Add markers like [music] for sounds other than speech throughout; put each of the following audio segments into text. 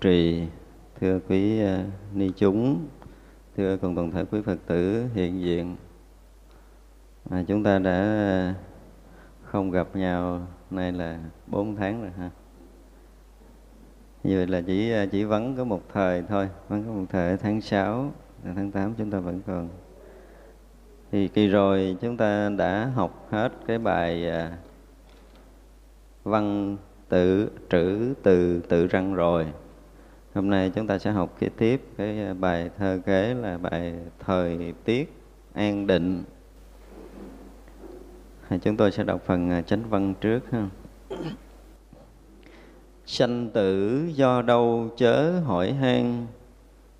trì. Thưa quý à, ni chúng thưa cùng toàn thể quý phật tử hiện diện. À, chúng ta đã không gặp nhau nay là 4 tháng rồi ha. Như vậy là chỉ à, chỉ vắng có một thời thôi vắng có một thời tháng 6 tháng 8 chúng ta vẫn còn. Thì kỳ rồi chúng ta đã học hết cái bài à, văn tự trữ từ tự răng rồi hôm nay chúng ta sẽ học kế tiếp cái ờ, bài thơ kế là bài thời tiết an định. Chúng tôi sẽ đọc phần ờ, chánh văn trước ha. Sanh tử do đâu chớ hỏi han,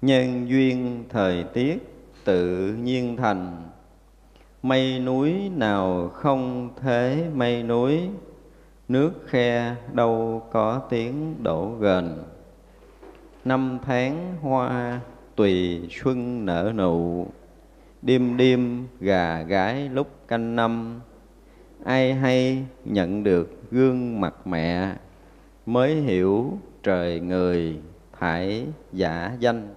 nhân duyên thời tiết tự nhiên thành. Mây núi nào không thế mây núi, nước khe đâu có tiếng đổ gần năm tháng hoa tùy xuân nở nụ đêm đêm gà gái lúc canh năm. Ai hay nhận được gương mặt mẹ mới hiểu trời người thải giả danh.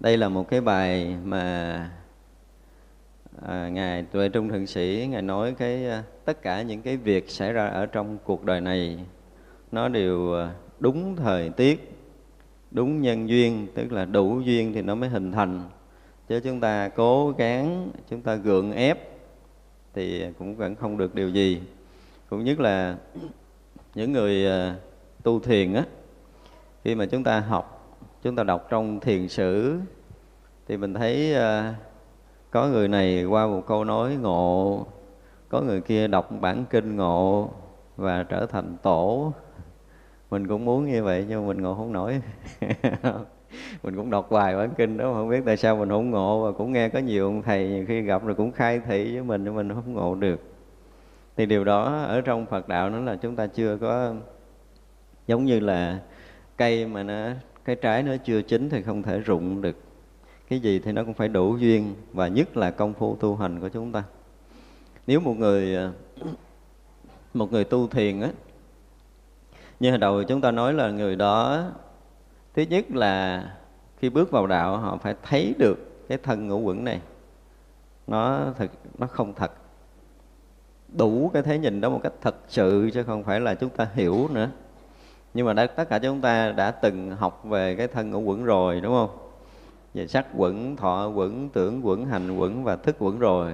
Đây là một cái bài mà à, ngài tuệ trung thượng sĩ ngài nói cái à, tất cả những cái việc xảy ra ở trong cuộc đời này nó đều à, đúng thời tiết, đúng nhân duyên, tức là đủ duyên thì nó mới hình thành. Chứ chúng ta cố gắng, chúng ta gượng ép thì cũng vẫn không được điều gì. Cũng nhất là [clears throat] những người à, tu thiền á, khi mà chúng ta học, chúng ta đọc trong thiền sử thì mình thấy à, có người này qua một câu nói ngộ, có người kia đọc bản kinh ngộ và trở thành tổ mình cũng muốn như vậy nhưng mình ngộ không nổi. [laughs] Mình cũng đọc bài bản kinh đó mà không biết tại sao mình không ngộ. Và cũng nghe có nhiều ông thầy nhiều khi gặp rồi cũng khai thị với mình nhưng mình không ngộ được. Thì điều đó ở trong Phật đạo nó là chúng ta chưa có, giống như là cây mà nó, cái trái nó chưa chín thì không thể rụng được. Cái gì thì nó cũng phải đủ duyên và nhất là công phu tu hành của chúng ta. Nếu một người à, một người tu thiền á như hồi đầu chúng ta nói là người đó thứ nhất là khi bước vào đạo họ phải thấy được cái thân ngũ quẩn này. Nó thật nó không thật. Đủ cái thế nhìn đó một cách thật sự chứ không phải là chúng ta hiểu nữa. Nhưng mà đã, tất cả chúng ta đã từng học về cái thân ngũ quẩn rồi đúng không? Về sắc quẩn thọ quẩn tưởng quẩn hành quẩn và thức quẩn rồi.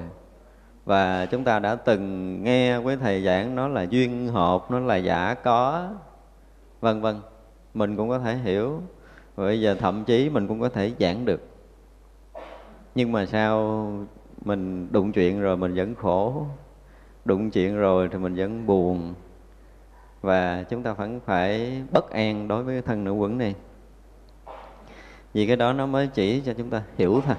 Và chúng ta đã từng nghe với thầy giảng nó là duyên hợp nó là giả có vân vân. Mình cũng có thể hiểu. Và bây giờ thậm chí mình cũng có thể giảng được. Nhưng mà sao mình đụng chuyện rồi mình vẫn khổ? Đụng chuyện rồi thì mình vẫn buồn. Và chúng ta vẫn phải bất an đối với cái thân nữ quẩn này. Vì cái đó nó mới chỉ cho chúng ta hiểu thôi.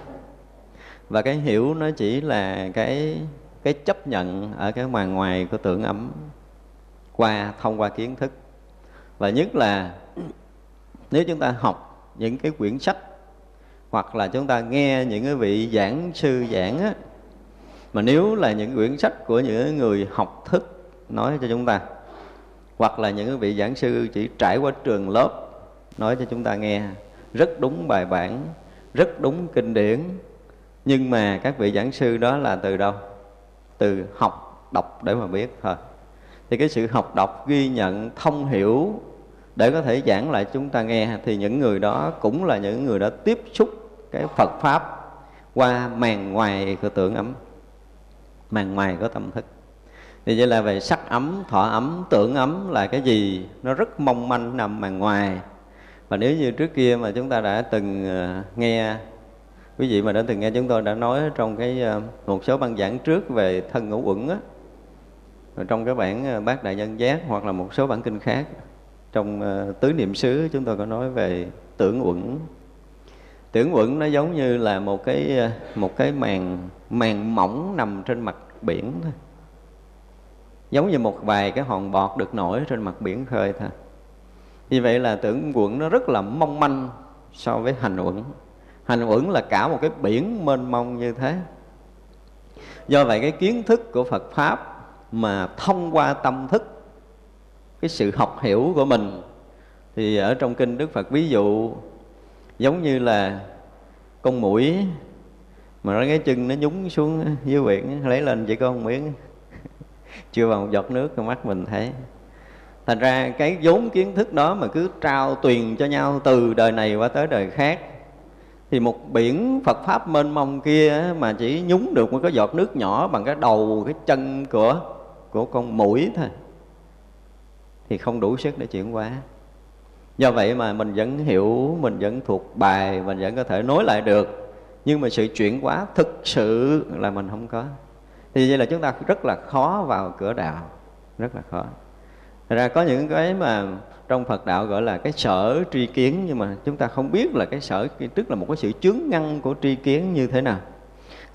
Và cái hiểu nó chỉ là cái cái chấp nhận ở cái màn ngoài của tưởng ấm qua, thông qua kiến thức và nhất là nếu chúng ta học những cái quyển sách hoặc là chúng ta nghe những cái vị giảng sư giảng á, mà nếu là những quyển sách của những người học thức nói cho chúng ta, hoặc là những cái vị giảng sư chỉ trải qua trường lớp nói cho chúng ta nghe, rất đúng bài bản, rất đúng kinh điển, nhưng mà các vị giảng sư đó là từ đâu? Từ học, đọc để mà biết thôi thì cái sự học đọc, ghi nhận, thông hiểu để có thể giảng lại chúng ta nghe thì những người đó cũng là những người đã tiếp xúc cái Phật pháp qua màn ngoài của tưởng ấm, màn ngoài của tâm thức. Thì vậy là về sắc ấm, thọ ấm, tưởng ấm là cái gì? Nó rất mong manh, nằm màn ngoài. Và nếu như trước kia mà chúng ta đã từng ờ, nghe, quý vị mà đã từng nghe chúng tôi đã nói trong cái ờ, một số băng giảng trước về thân ngũ uẩn á trong cái bản ờ, bát đại nhân giác hoặc là một số bản kinh khác, trong ờ, tứ niệm xứ chúng tôi có nói về tưởng uẩn. Tưởng uẩn nó giống như là một cái ờ, một cái màn màn mỏng nằm trên mặt biển thôi. Giống như một vài cái hòn bọt được nổi trên mặt biển khơi thôi. Như vậy là tưởng uẩn nó rất là mong manh so với hành uẩn. Hành uẩn là cả một cái biển mênh mông như thế. Do vậy cái kiến thức của phật pháp mà thông qua tâm thức, cái sự học hiểu của mình, thì ở trong kinh đức phật ví dụ, giống như là con mũi mà nó cái chân nó nhúng xuống dưới biển, lấy lên chỉ có một miếng, [laughs] chưa vào một giọt nước trong mắt mình thấy. Thành ra cái vốn kiến thức đó mà cứ trao tuyền cho nhau từ đời này qua tới đời khác, thì một biển Phật pháp mênh mông kia mà chỉ nhúng được một cái giọt nước nhỏ bằng cái đầu, cái chân của của con mũi thôi. Thì không đủ sức để chuyển hóa. Do vậy mà mình vẫn hiểu, mình vẫn thuộc bài, mình vẫn có thể nối lại được. Nhưng mà sự chuyển hóa thực sự là mình không có. Thì vậy là chúng ta rất là khó vào cửa đạo. Rất là khó. Thật ra có những cái mà trong Phật đạo gọi là cái sở tri kiến, nhưng mà chúng ta không biết là cái sở, tức là một cái sự chướng ngăn của tri kiến như thế nào.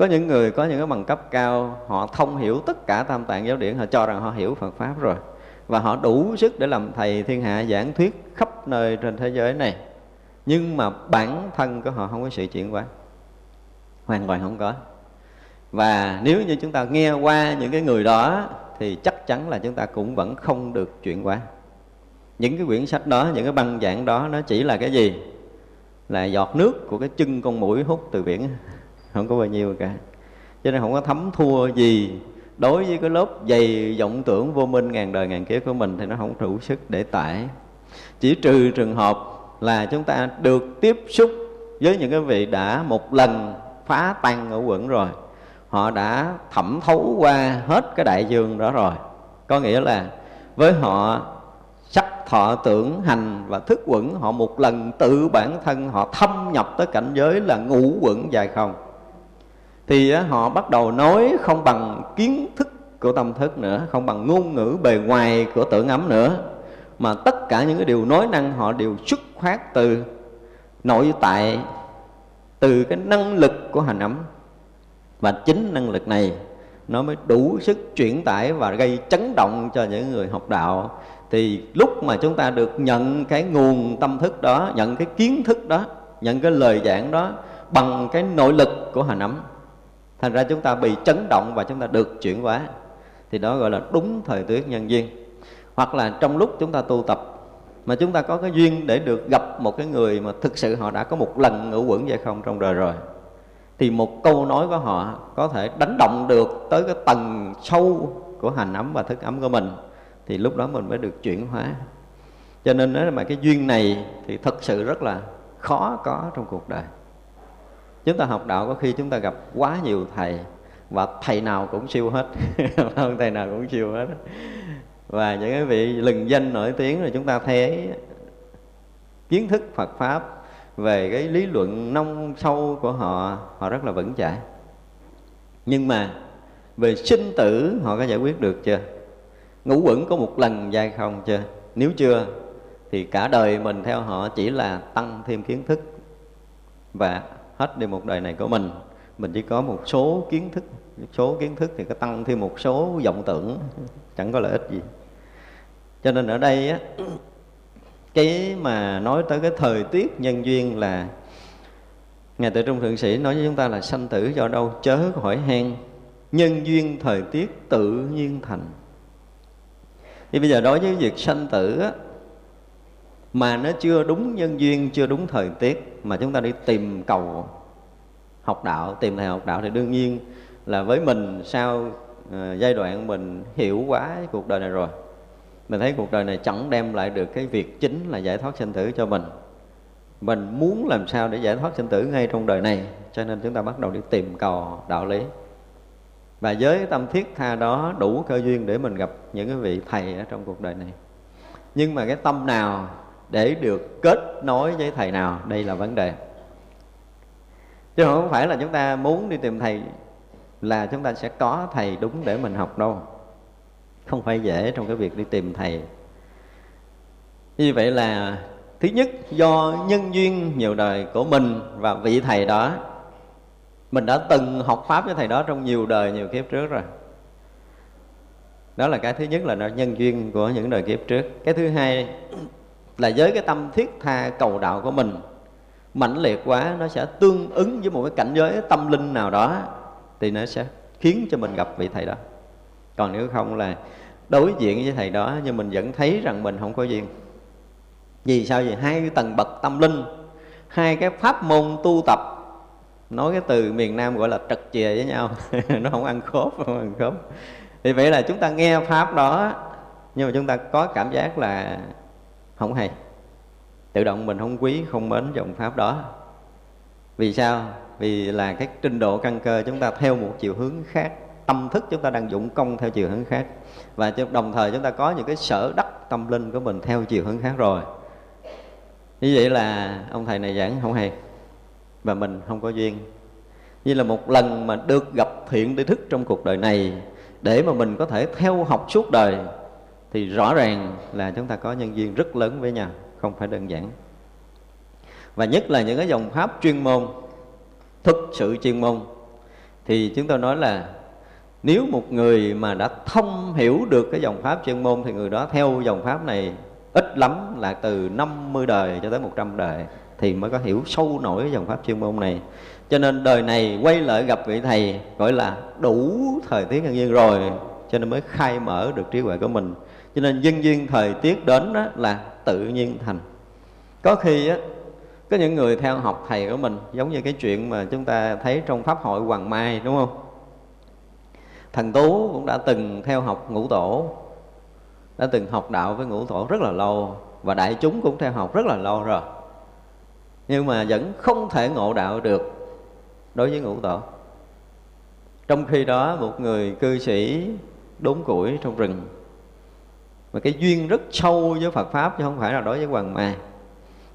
Có những người có những cái bằng cấp cao, họ thông hiểu tất cả tam tạng giáo điển, họ cho rằng họ hiểu Phật pháp rồi và họ đủ sức để làm thầy thiên hạ giảng thuyết khắp nơi trên thế giới này. Nhưng mà bản thân của họ không có sự chuyển hóa. Hoàn toàn không có. Và nếu như chúng ta nghe qua những cái người đó, thì chắc chắn là chúng ta cũng vẫn không được chuyển hóa những cái quyển sách đó, những cái băng giảng đó, nó chỉ là cái gì là giọt nước của cái chân con mũi hút từ biển không có bao nhiêu cả. Cho nên không có thấm thua gì. Đối với cái lớp dày vọng tưởng vô minh ngàn đời ngàn kiếp của mình thì nó không đủ sức để tải. Chỉ trừ trường hợp là chúng ta được tiếp xúc với những cái vị đã một lần phá tan ở quẩn rồi. Họ đã thẩm thấu qua hết cái đại dương đó rồi. Có nghĩa là với họ, sắc, thọ, tưởng, hành và thức quẩn, họ một lần tự bản thân họ thâm nhập tới cảnh giới là ngũ quẩn dài không thì họ bắt đầu nói không bằng kiến thức của tâm thức nữa, không bằng ngôn ngữ bề ngoài của tưởng ấm nữa. Mà tất cả những cái điều nói năng họ đều xuất phát từ nội tại, từ cái năng lực của hành ấm. Và chính năng lực này nó mới đủ sức chuyển tải và gây chấn động cho những người học đạo. Thì lúc mà chúng ta được nhận cái nguồn tâm thức đó, nhận cái kiến thức đó, nhận cái lời giảng đó bằng cái nội lực của hành ấm thành ra chúng ta bị chấn động và chúng ta được chuyển hóa. Thì đó gọi là đúng thời tiết nhân duyên. Hoặc là trong lúc chúng ta tu tập, mà chúng ta có cái duyên để được gặp một cái người mà thực sự họ đã có một lần ngữ quẩn vậy không trong đời rồi, thì một câu nói của họ có thể đánh động được tới cái tầng sâu của hành ấm và thức ấm của mình, thì lúc đó mình mới được chuyển hóa. Cho nên nói mà cái duyên này thì thật sự rất là khó có trong cuộc đời chúng ta học đạo có khi chúng ta gặp quá nhiều thầy và thầy nào cũng siêu hết. [laughs] Không, thầy nào cũng siêu hết. Và những cái vị lừng danh nổi tiếng rồi chúng ta thấy kiến thức Phật pháp về cái lý luận nông sâu của họ họ rất là vững chãi. Nhưng mà về sinh tử họ có giải quyết được chưa? Ngũ quẩn có một lần dài không chưa? Nếu chưa, thì cả đời mình theo họ chỉ là tăng thêm kiến thức và hết đi một đời này của mình. Mình chỉ có một số kiến thức số kiến thức thì có tăng thêm một số vọng tưởng chẳng có lợi ích gì. Cho nên ở đây á cái mà nói tới cái thời tiết nhân duyên là ngài tự trung thượng sĩ nói với chúng ta là sanh tử do đâu chớ hỏi han. Nhân duyên thời tiết tự nhiên thành. Thì bây giờ đối với việc sanh tử á, mà nó chưa đúng nhân duyên chưa đúng thời tiết mà chúng ta đi tìm cầu học đạo tìm thầy học đạo thì đương nhiên là với mình sau uh, giai đoạn mình hiểu quá cuộc đời này rồi mình thấy cuộc đời này chẳng đem lại được cái việc chính là giải thoát sinh tử cho mình. Mình muốn làm sao để giải thoát sinh tử ngay trong đời này cho nên chúng ta bắt đầu đi tìm cầu đạo lý. Và với tâm thiết tha đó đủ cơ duyên để mình gặp những cái vị thầy ở trong cuộc đời này. Nhưng mà cái tâm nào để được kết nối với thầy nào? Đây là vấn đề. Chứ không phải là chúng ta muốn đi tìm thầy là chúng ta sẽ có thầy đúng để mình học đâu. Không phải dễ trong cái việc đi tìm thầy. Như vậy là thứ nhất, do nhân duyên nhiều đời của mình và vị thầy đó, mình đã từng học pháp với thầy đó trong nhiều đời, nhiều kiếp trước rồi. Đó là cái thứ nhất là nó nhân duyên của những đời kiếp trước. Cái thứ hai là với cái tâm thiết tha cầu đạo của mình, mãnh liệt quá, nó sẽ tương ứng với một cái cảnh giới tâm linh nào đó, thì nó sẽ khiến cho mình gặp vị thầy đó. Còn nếu không là đối diện với thầy đó, nhưng mình vẫn thấy rằng mình không có duyên. Vì sao? Vậy hai cái tầng bậc tâm linh, hai cái pháp môn tu tập, nói cái từ miền nam gọi là trật chìa với nhau, [laughs] nó không ăn khớp, không ăn khớp. Thì vậy là chúng ta nghe pháp đó, nhưng mà chúng ta có cảm giác là không hay. Tự động mình không quý, không mến dòng pháp đó. Vì sao? Vì là cái trình độ căn cơ chúng ta theo một chiều hướng khác, tâm thức chúng ta đang dụng công theo chiều hướng khác. Và đồng thời chúng ta có những cái sở đắc tâm linh của mình theo chiều hướng khác rồi. Như vậy là ông thầy này giảng không hay. Và mình không có duyên. Như là một lần mà được gặp thiện tri thức trong cuộc đời này, để mà mình có thể theo học suốt đời thì rõ ràng là chúng ta có nhân duyên rất lớn với nhau, không phải đơn giản. Và nhất là những cái dòng pháp chuyên môn, thực sự chuyên môn. Thì chúng tôi nói là nếu một người mà đã thông hiểu được cái dòng pháp chuyên môn thì người đó theo dòng pháp này ít lắm là từ 50 đời cho tới 100 đời thì mới có hiểu sâu nổi dòng pháp chuyên môn này. Cho nên đời này quay lại gặp vị thầy gọi là đủ thời tiết nhân duyên rồi, cho nên mới khai mở được trí huệ của mình cho nên nhân duyên thời tiết đến đó là tự nhiên thành. Có khi á, có những người theo học thầy của mình, giống như cái chuyện mà chúng ta thấy trong pháp hội hoàng mai, đúng không? Thần tú cũng đã từng theo học ngũ tổ, đã từng học đạo với ngũ tổ rất là lâu, và đại chúng cũng theo học rất là lâu rồi. Nhưng mà vẫn không thể ngộ đạo được đối với ngũ tổ. Trong khi đó, một người cư sĩ đốn củi trong rừng mà cái duyên rất sâu với Phật pháp chứ không phải là đối với hoàng ma.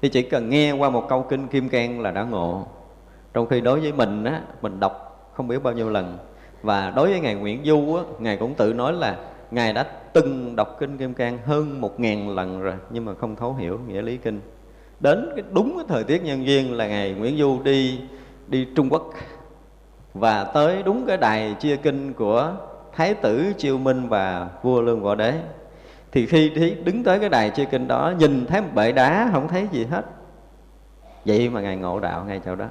Thì chỉ cần nghe qua một câu kinh kim cang là đã ngộ. Trong khi đối với mình á, mình đọc không biết bao nhiêu lần. Và đối với ngài Nguyễn Du á, ngài cũng tự nói là ngài đã từng đọc kinh kim cang hơn một ngàn lần rồi, nhưng mà không thấu hiểu nghĩa lý kinh. Đến cái đúng cái thời tiết nhân duyên là ngài Nguyễn Du đi đi Trung Quốc. Và tới đúng cái đài chia kinh của Thái tử Chiêu Minh và vua Lương Võ Đế thì khi đứng tới cái đài chia kinh đó, nhìn thấy một bệ đá, không thấy gì hết. Vậy mà ngài ngộ đạo ngay chỗ đó.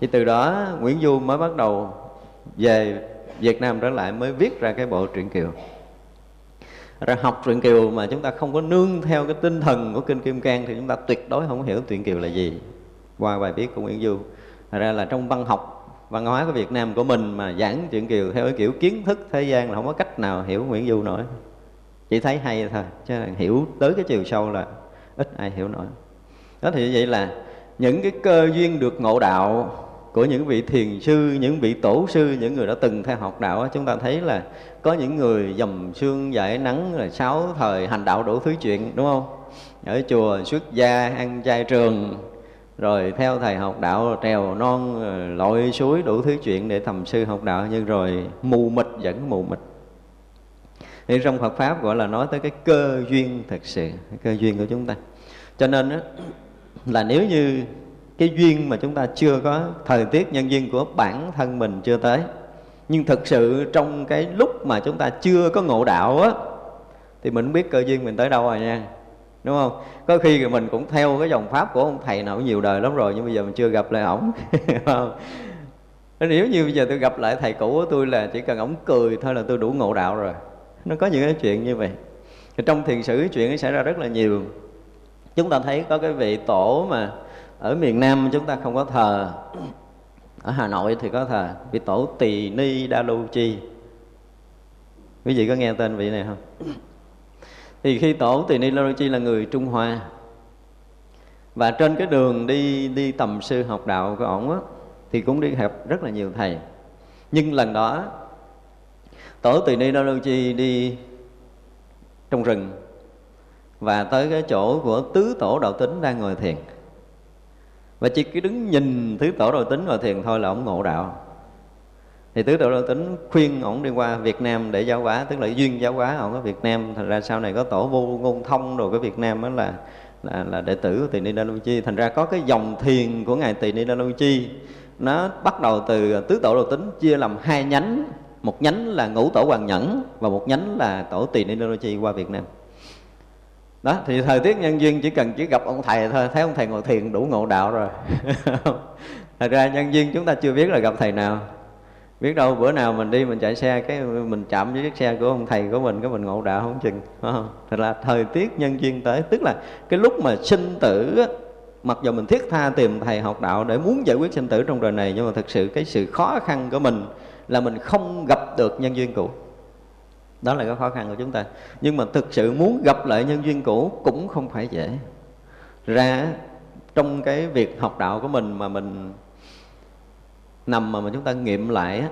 Thì từ đó Nguyễn Du mới bắt đầu về Việt Nam trở lại, mới viết ra cái bộ truyện kiều. Rồi học truyện kiều mà chúng ta không có nương theo cái tinh thần của kinh kim cang thì chúng ta tuyệt đối không hiểu truyện kiều là gì. Qua bài viết của Nguyễn Du Thật ra là trong văn học văn hóa của Việt Nam của mình mà giảng chuyện Kiều theo cái kiểu kiến thức thế gian là không có cách nào hiểu Nguyễn Du nổi chỉ thấy hay thôi chứ hiểu tới cái chiều sâu là ít ai hiểu nổi đó thì vậy là những cái cơ duyên được ngộ đạo của những vị thiền sư, những vị tổ sư, những người đã từng theo học đạo chúng ta thấy là có những người dầm xương giải nắng là sáu thời hành đạo đủ thứ chuyện đúng không? Ở chùa xuất gia ăn chay trường rồi theo thầy học đạo trèo non ờ, lội suối đủ thứ chuyện để thầm sư học đạo nhưng rồi mù mịt vẫn mù mịt. Thì trong Phật pháp gọi là nói tới cái cơ duyên thật sự cái cơ duyên của chúng ta. Cho nên đó, [clears throat] là nếu như cái duyên mà chúng ta chưa có thời tiết nhân duyên của bản thân mình chưa tới nhưng thực sự trong cái lúc mà chúng ta chưa có ngộ đạo á thì mình biết cơ duyên mình tới đâu rồi nha đúng không? Có khi mình cũng theo cái dòng pháp của ông thầy nào nhiều đời lắm rồi, nhưng bây giờ mình chưa gặp lại ổng. [laughs] Nếu như bây giờ tôi gặp lại thầy cũ của tôi là chỉ cần ổng cười thôi là tôi đủ ngộ đạo rồi. Nó có những cái chuyện như vậy. Trong thiền sử chuyện ấy xảy ra rất là nhiều. Chúng ta thấy có cái vị tổ mà ở miền nam chúng ta không có thờ. Ở hà nội thì có thờ. Vị tổ tỳ ni đa lu chi. Quý vị có nghe tên vị này không? Thì khi tổ tỳ ni la chi là người trung hoa, và trên cái đường đi đi tầm sư học đạo của ổng á, thì cũng đi gặp rất là nhiều thầy. Nhưng lần đó, tổ tỳ ni đa chi đi trong rừng, và tới cái chỗ của tứ tổ đạo tính đang ngồi thiền. Và chỉ cứ đứng nhìn tứ tổ đạo tính ngồi thiền thôi là ông ngộ đạo thì tứ tổ đạo tính khuyên ổng đi qua Việt Nam để giáo hóa tức là duyên giáo hóa ổng ở Việt Nam. Thành ra sau này có tổ vô ngôn thông rồi cái Việt Nam đó là là, là đệ tử của Tỳ Ni Đa Lu Chi. Thành ra có cái dòng thiền của ngài Tỳ Ni Đa Lu Chi nó bắt đầu từ tứ tổ đồ tính chia làm hai nhánh. Một nhánh là ngũ tổ hoàng nhẫn và một nhánh là tổ Tỳ Ni Đa Lu Chi qua Việt Nam. Đó thì thời tiết nhân duyên chỉ cần chỉ gặp ông thầy thôi thấy ông thầy ngồi thiền đủ ngộ đạo rồi. [laughs] Thật ra nhân duyên chúng ta chưa biết là gặp thầy nào biết đâu bữa nào mình đi mình chạy xe cái mình chạm với chiếc xe của ông thầy của mình cái mình ngộ đạo không chừng không? thật là thời tiết nhân duyên tới. Tức là cái lúc mà sinh tử á, mặc dù mình thiết tha tìm thầy học đạo để muốn giải quyết sinh tử trong đời này nhưng mà thực sự cái sự khó khăn của mình là mình không gặp được nhân duyên cũ. Đó là cái khó khăn của chúng ta. Nhưng mà thực sự muốn gặp lại nhân duyên cũ cũng không phải dễ. Ra trong cái việc học đạo của mình mà mình nằm mà, mà chúng ta nghiệm lại á,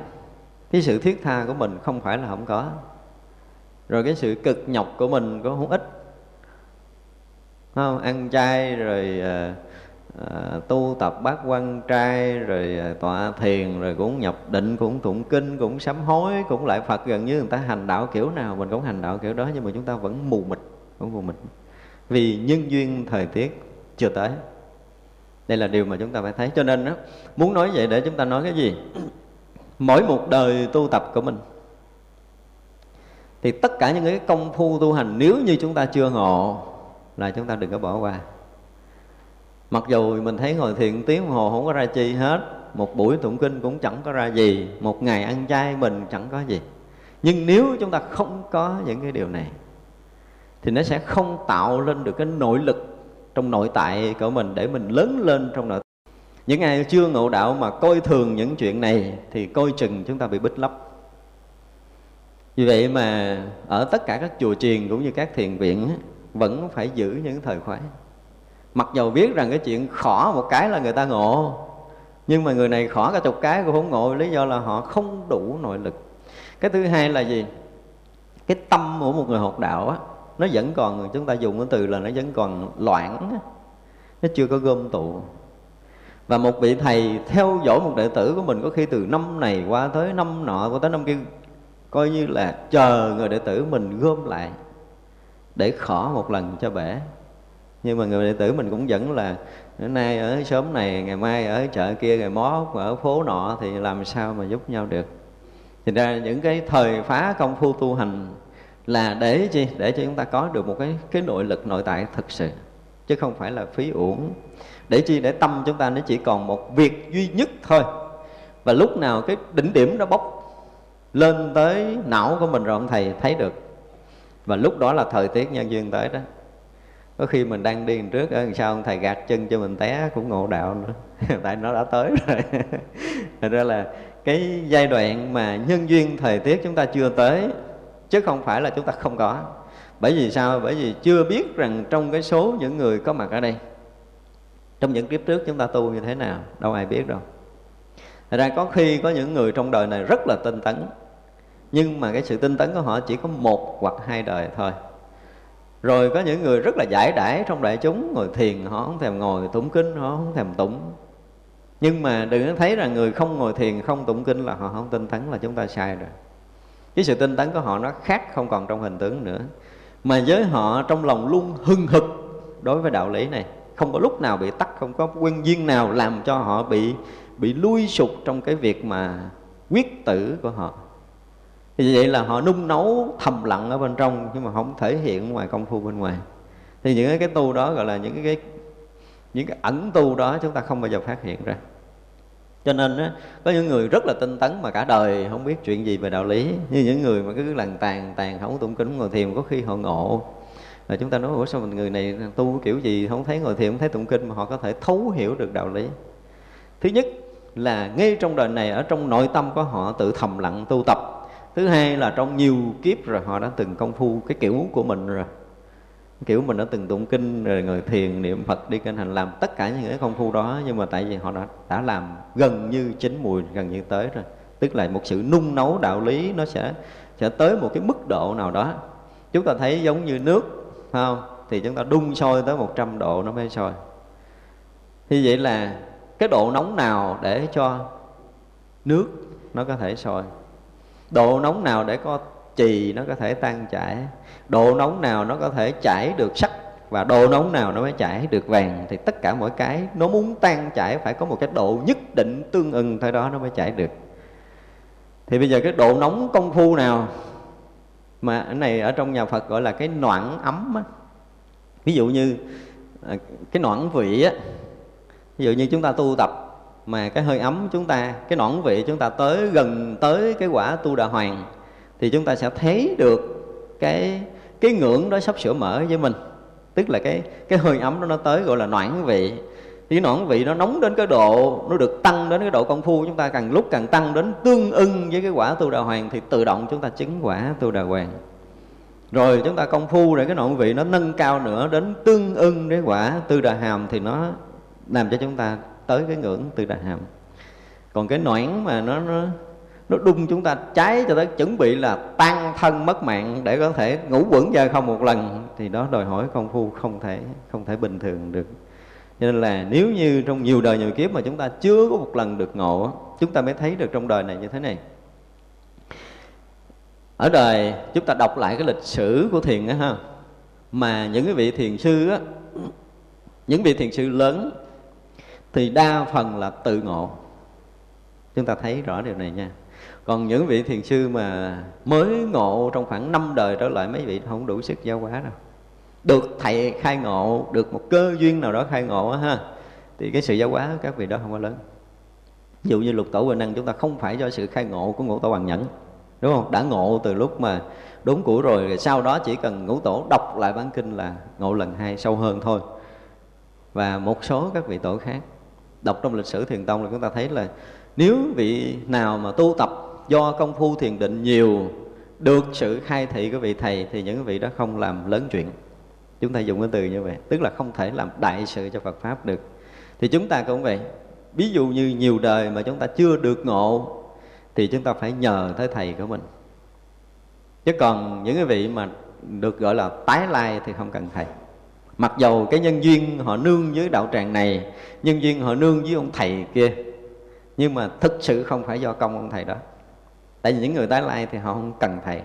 cái sự thiết tha của mình không phải là không có. Rồi cái sự cực nhọc của mình có không ít. Không? Ăn chay rồi à, à, tu tập bát quan trai rồi à, tọa thiền rồi cũng nhập định cũng tụng kinh cũng sám hối cũng lại phật. Gần như người ta hành đạo kiểu nào mình cũng hành đạo kiểu đó nhưng mà chúng ta vẫn mù mịt vẫn mù mịt. Vì nhân duyên thời tiết chưa tới đây là điều mà chúng ta phải thấy. Cho nên đó, muốn nói vậy để chúng ta nói cái gì? [clears throat] Mỗi một đời tu tập của mình thì tất cả những cái công phu tu hành nếu như chúng ta chưa ngộ là chúng ta đừng có bỏ qua. Mặc dù mình thấy ngồi thiền tiếng hồ không có ra chi hết một buổi tụng kinh cũng chẳng có ra gì một ngày ăn chay mình chẳng có gì. Nhưng nếu chúng ta không có những cái điều này thì nó sẽ không tạo lên được cái nội lực trong nội tại của mình, để mình lớn lên trong nội những ai chưa ngộ đạo mà coi thường những chuyện này thì coi chừng chúng ta bị bích lấp. Vì vậy mà ở tất cả các chùa chiền cũng như các thiền viện vẫn phải giữ những thời khóa mặc dầu biết rằng cái chuyện khỏ một cái là người ta ngộ, nhưng mà người này khỏ cả chục cái cũng không ngộ, lý do là họ không đủ nội lực. Cái thứ hai là gì? Cái tâm của một người học đạo á nó vẫn còn chúng ta dùng cái từ là nó vẫn còn loạn, nó chưa có gom tụ. Và một vị thầy theo dõi một đệ tử của mình có khi từ năm này qua tới năm nọ qua tới năm kia coi như là chờ người đệ tử mình gom lại để khỏ một lần cho bể. Nhưng mà người đệ tử mình cũng vẫn là bữa nay ở xóm này ngày mai ở chợ kia ngày mốt ở phố nọ thì làm sao mà giúp nhau được? Thì ra những cái thời phá công phu tu hành là để chi? Để cho chúng ta có được một cái cái nội lực nội tại thực sự, chứ không phải là phí uổng. Để chi? Để tâm chúng ta nó chỉ còn một việc duy nhất thôi. Và lúc nào cái đỉnh điểm nó bốc lên tới não của mình rồi ông thầy thấy được. Và lúc đó là thời tiết nhân duyên tới đó. Có khi mình đang đi trước ờ, ở sau ông thầy gạt chân cho mình té cũng ngộ đạo nữa. [laughs] Tại nó đã tới rồi. [laughs] Thật ra là cái giai đoạn mà nhân duyên thời tiết chúng ta chưa tới chứ không phải là chúng ta không có. Bởi vì sao? Bởi vì chưa biết rằng trong cái số những người có mặt ở đây, trong những kiếp trước chúng ta tu như thế nào, đâu ai biết đâu. Thật ra có khi có những người trong đời này rất là tinh tấn, Nhưng mà cái sự tinh tấn của họ chỉ có một hoặc hai đời thôi. Rồi có những người rất là giải đãi trong đại chúng, Ngồi thiền, họ không thèm ngồi tụng kinh, họ không thèm tụng. Nhưng mà đừng có thấy rằng người không ngồi thiền, không tụng kinh là họ không tinh tấn, là chúng ta sai rồi cái sự tinh tấn của họ nó khác không còn trong hình tướng nữa. Mà với họ trong lòng luôn hưng hực đối với đạo lý này. Không có lúc nào bị tắt không có nguyên duyên nào làm cho họ bị bị lui sụp trong cái việc mà quyết tử của họ. Thì vậy là họ nung nấu thầm lặng ở bên trong nhưng mà không thể hiện ngoài công phu bên ngoài. Thì những cái tu đó gọi là những cái những cái ẩn tu đó chúng ta không bao giờ phát hiện ra cho nên á, có những người rất là tinh tấn mà cả đời không biết chuyện gì về đạo lý. Như những người mà cứ lằn tàn tàn không tụng kinh ngồi thiền có khi họ ngộ. Rồi chúng ta nói ủa sao mình người này tu kiểu gì không thấy ngồi thiền không thấy tụng kinh mà họ có thể thấu hiểu được đạo lý? Thứ nhất là ngay trong đời này ở trong nội tâm của họ tự thầm lặng tu tập. Thứ hai là trong nhiều kiếp rồi họ đã từng công phu cái kiểu của mình rồi kiểu mình đã từng tụng kinh rồi người thiền niệm phật, đi kinh hành, làm tất cả những cái công phu đó, nhưng mà tại vì họ đã đã làm gần như chín mùi, gần như tới rồi. Tức là một sự nung nấu đạo lý nó sẽ sẽ tới một cái mức độ nào đó. Chúng ta thấy giống như nước không? Thì chúng ta đun sôi tới 100 độ nó mới sôi. Như vậy là cái độ nóng nào để cho nước nó có thể sôi? Độ nóng nào để có chì nó có thể tan chảy? Độ nóng nào nó có thể chảy được sắt và độ nóng nào nó mới chảy được vàng, thì tất cả mỗi cái nó muốn tan chảy phải có một cái độ nhất định tương ưng thôi đó nó mới chảy được thì bây giờ cái độ nóng công phu nào mà cái này ở trong nhà Phật gọi là cái noãn ấm á. ví dụ như à, cái noãn vị á, ví dụ như chúng ta tu tập mà cái hơi ấm chúng ta, cái noãn vị chúng ta tới gần tới cái quả tu đà hoàng, thì chúng ta sẽ thấy được cái cái ngưỡng đó sắp sửa mở với mình. Tức là cái cái hơi ấm đó nó tới gọi là noãn vị. Thì noãn vị nó nóng đến cái độ nó được tăng đến cái độ công phu chúng ta càng lúc càng tăng đến tương ưng với cái quả tu đà hoàng thì tự động chúng ta chứng quả tu đà hoàng. Rồi chúng ta công phu để cái noãn vị nó nâng cao nữa đến tương ưng với quả tư đà hàm thì nó làm cho chúng ta tới cái ngưỡng tư đà hàm. Còn cái noãn mà nó, nó nó đung chúng ta cháy cho tới chuẩn bị là tan thân mất mạng để có thể ngủ quẩn ra không một lần. Thì đó đòi hỏi công phu không thể không thể bình thường được. Cho nên là nếu như trong nhiều đời nhiều kiếp mà chúng ta chưa có một lần được ngộ, chúng ta mới thấy được trong đời này như thế này. Ở đời, chúng ta đọc lại cái lịch sử của thiền á ha, mà những cái vị thiền sư á, những vị thiền sư lớn thì đa phần là tự ngộ. Chúng ta thấy rõ điều này nha còn những vị thiền sư mà mới ngộ trong khoảng năm đời trở lại mấy vị không đủ sức giáo hóa đâu. Được thầy khai ngộ được một cơ duyên nào đó khai ngộ ha thì cái sự giáo hóa các vị đó không có lớn. Ví dụ như lục tổ huệ năng chúng ta không phải do sự khai ngộ của ngũ tổ hoàng nhẫn đúng không? Đã ngộ từ lúc mà đúng cũ rồi, rồi sau đó chỉ cần ngũ tổ đọc lại bản kinh là ngộ lần hai sâu hơn thôi. Và một số các vị tổ khác đọc trong lịch sử thiền tông là chúng ta thấy là nếu vị nào mà tu tập do công phu thiền định nhiều, được sự khai thị của vị thầy thì những vị đó không làm lớn chuyện. Chúng ta dùng cái từ như vậy, tức là không thể làm đại sự cho Phật pháp được. Thì chúng ta cũng vậy. Ví dụ như nhiều đời mà chúng ta chưa được ngộ, thì chúng ta phải nhờ tới thầy của mình. Chứ còn những cái vị mà được gọi là tái lai thì không cần thầy. Mặc dầu cái nhân duyên họ nương với đạo tràng này, nhân duyên họ nương với ông thầy kia, nhưng mà thực sự không phải do công ông thầy đó tại vì những người tái lai thì họ không cần thầy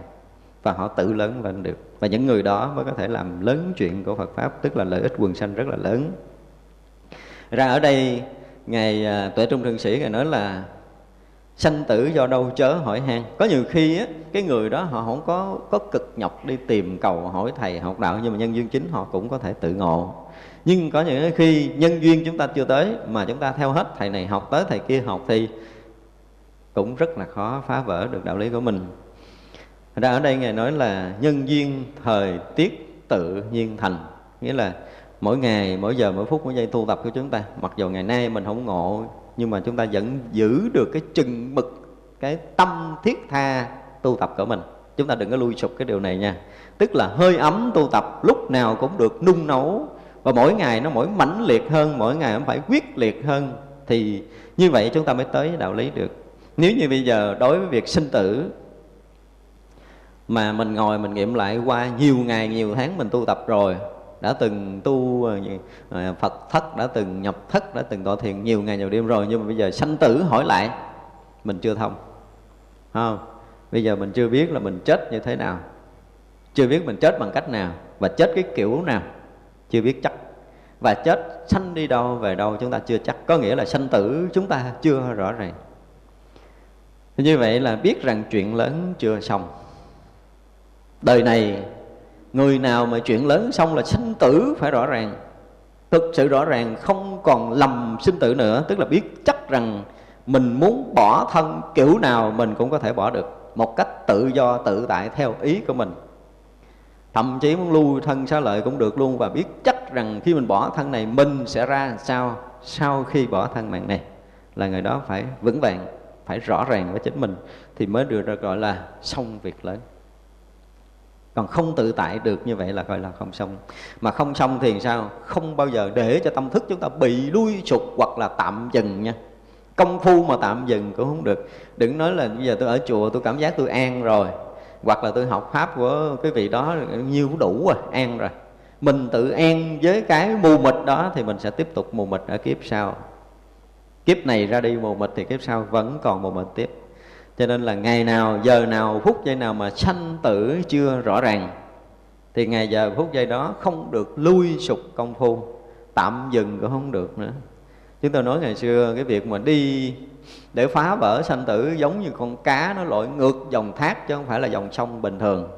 và họ tự lớn lên được. Và những người đó mới có thể làm lớn chuyện của Phật pháp, tức là lợi ích quần sanh rất là lớn. Ra ở đây, ngài à, tuệ trung thượng sĩ ngài nói là sanh tử do đâu chớ hỏi han. Có nhiều khi á, cái người đó họ không có có cực nhọc đi tìm cầu hỏi thầy học đạo, nhưng mà nhân duyên chính họ cũng có thể tự ngộ. Nhưng có những khi nhân duyên chúng ta chưa tới mà chúng ta theo hết, thầy này học tới, thầy kia học thì cũng rất là khó phá vỡ được đạo lý của mình. Ra ở đây ngài nói là nhân duyên, thời tiết, tự nhiên thành. Nghĩa là mỗi ngày, mỗi giờ, mỗi phút, mỗi giây tu tập của chúng ta. Mặc dù ngày nay mình không ngộ, nhưng mà chúng ta vẫn giữ được cái chừng mực, cái tâm thiết tha tu tập của mình. Chúng ta đừng có lui sụp cái điều này nha. Tức là hơi ấm tu tập lúc nào cũng được nung nấu. Và mỗi ngày nó mỗi mãnh liệt hơn, mỗi ngày nó phải quyết liệt hơn. Thì như vậy chúng ta mới tới đạo lý được nếu như bây giờ đối với việc sinh tử mà mình ngồi mình nghiệm lại qua nhiều ngày, nhiều tháng mình tu tập rồi, đã từng tu ờ, ờ, Phật thất, đã từng nhập thất, đã từng tọa thiền nhiều ngày, nhiều đêm rồi, nhưng mà bây giờ sanh tử hỏi lại, mình chưa thông. Không bây giờ mình chưa biết là mình chết như thế nào, chưa biết mình chết bằng cách nào và chết cái kiểu nào, chưa biết chắc. Và chết sanh đi đâu, về đâu chúng ta chưa chắc. Có nghĩa là sanh tử chúng ta chưa rõ ràng như vậy là biết rằng chuyện lớn chưa xong. Đời này, người nào mà chuyện lớn xong là sinh tử phải rõ ràng. Thực sự rõ ràng, không còn lầm sinh tử nữa, tức là biết chắc rằng mình muốn bỏ thân kiểu nào mình cũng có thể bỏ được, một cách tự do, tự tại, theo ý của mình. Thậm chí muốn lưu thân xá lợi cũng được luôn, và biết chắc rằng khi mình bỏ thân này, mình sẽ ra sao sau khi bỏ thân mạng này. Là người đó phải vững vàng phải rõ ràng với chính mình thì mới được gọi là xong việc lớn. Còn không tự tại được như vậy là gọi là không xong. Mà không xong thì sao? Không bao giờ để cho tâm thức chúng ta bị lui sụt hoặc là tạm dừng nha. Công phu mà tạm dừng cũng không được. Đừng nói là bây giờ tôi ở chùa, tôi cảm giác tôi an rồi. Hoặc là tôi học pháp của cái vị đó nhiêu đủ rồi an rồi. Mình tự an với cái mù mịt đó thì mình sẽ tiếp tục mù mịt ở kiếp sau kiếp này ra đi mù mịt thì kiếp sau vẫn còn mù mịt tiếp. Cho nên là ngày nào, giờ nào, phút giây nào mà sanh tử chưa rõ ràng, thì ngày giờ phút giây đó không được lui sụp công phu, tạm dừng cũng không được nữa. Chúng tôi nói ngày xưa cái việc mà đi để phá vỡ sanh tử giống như con cá, nó lội ngược dòng thác chứ không phải là dòng sông bình thường.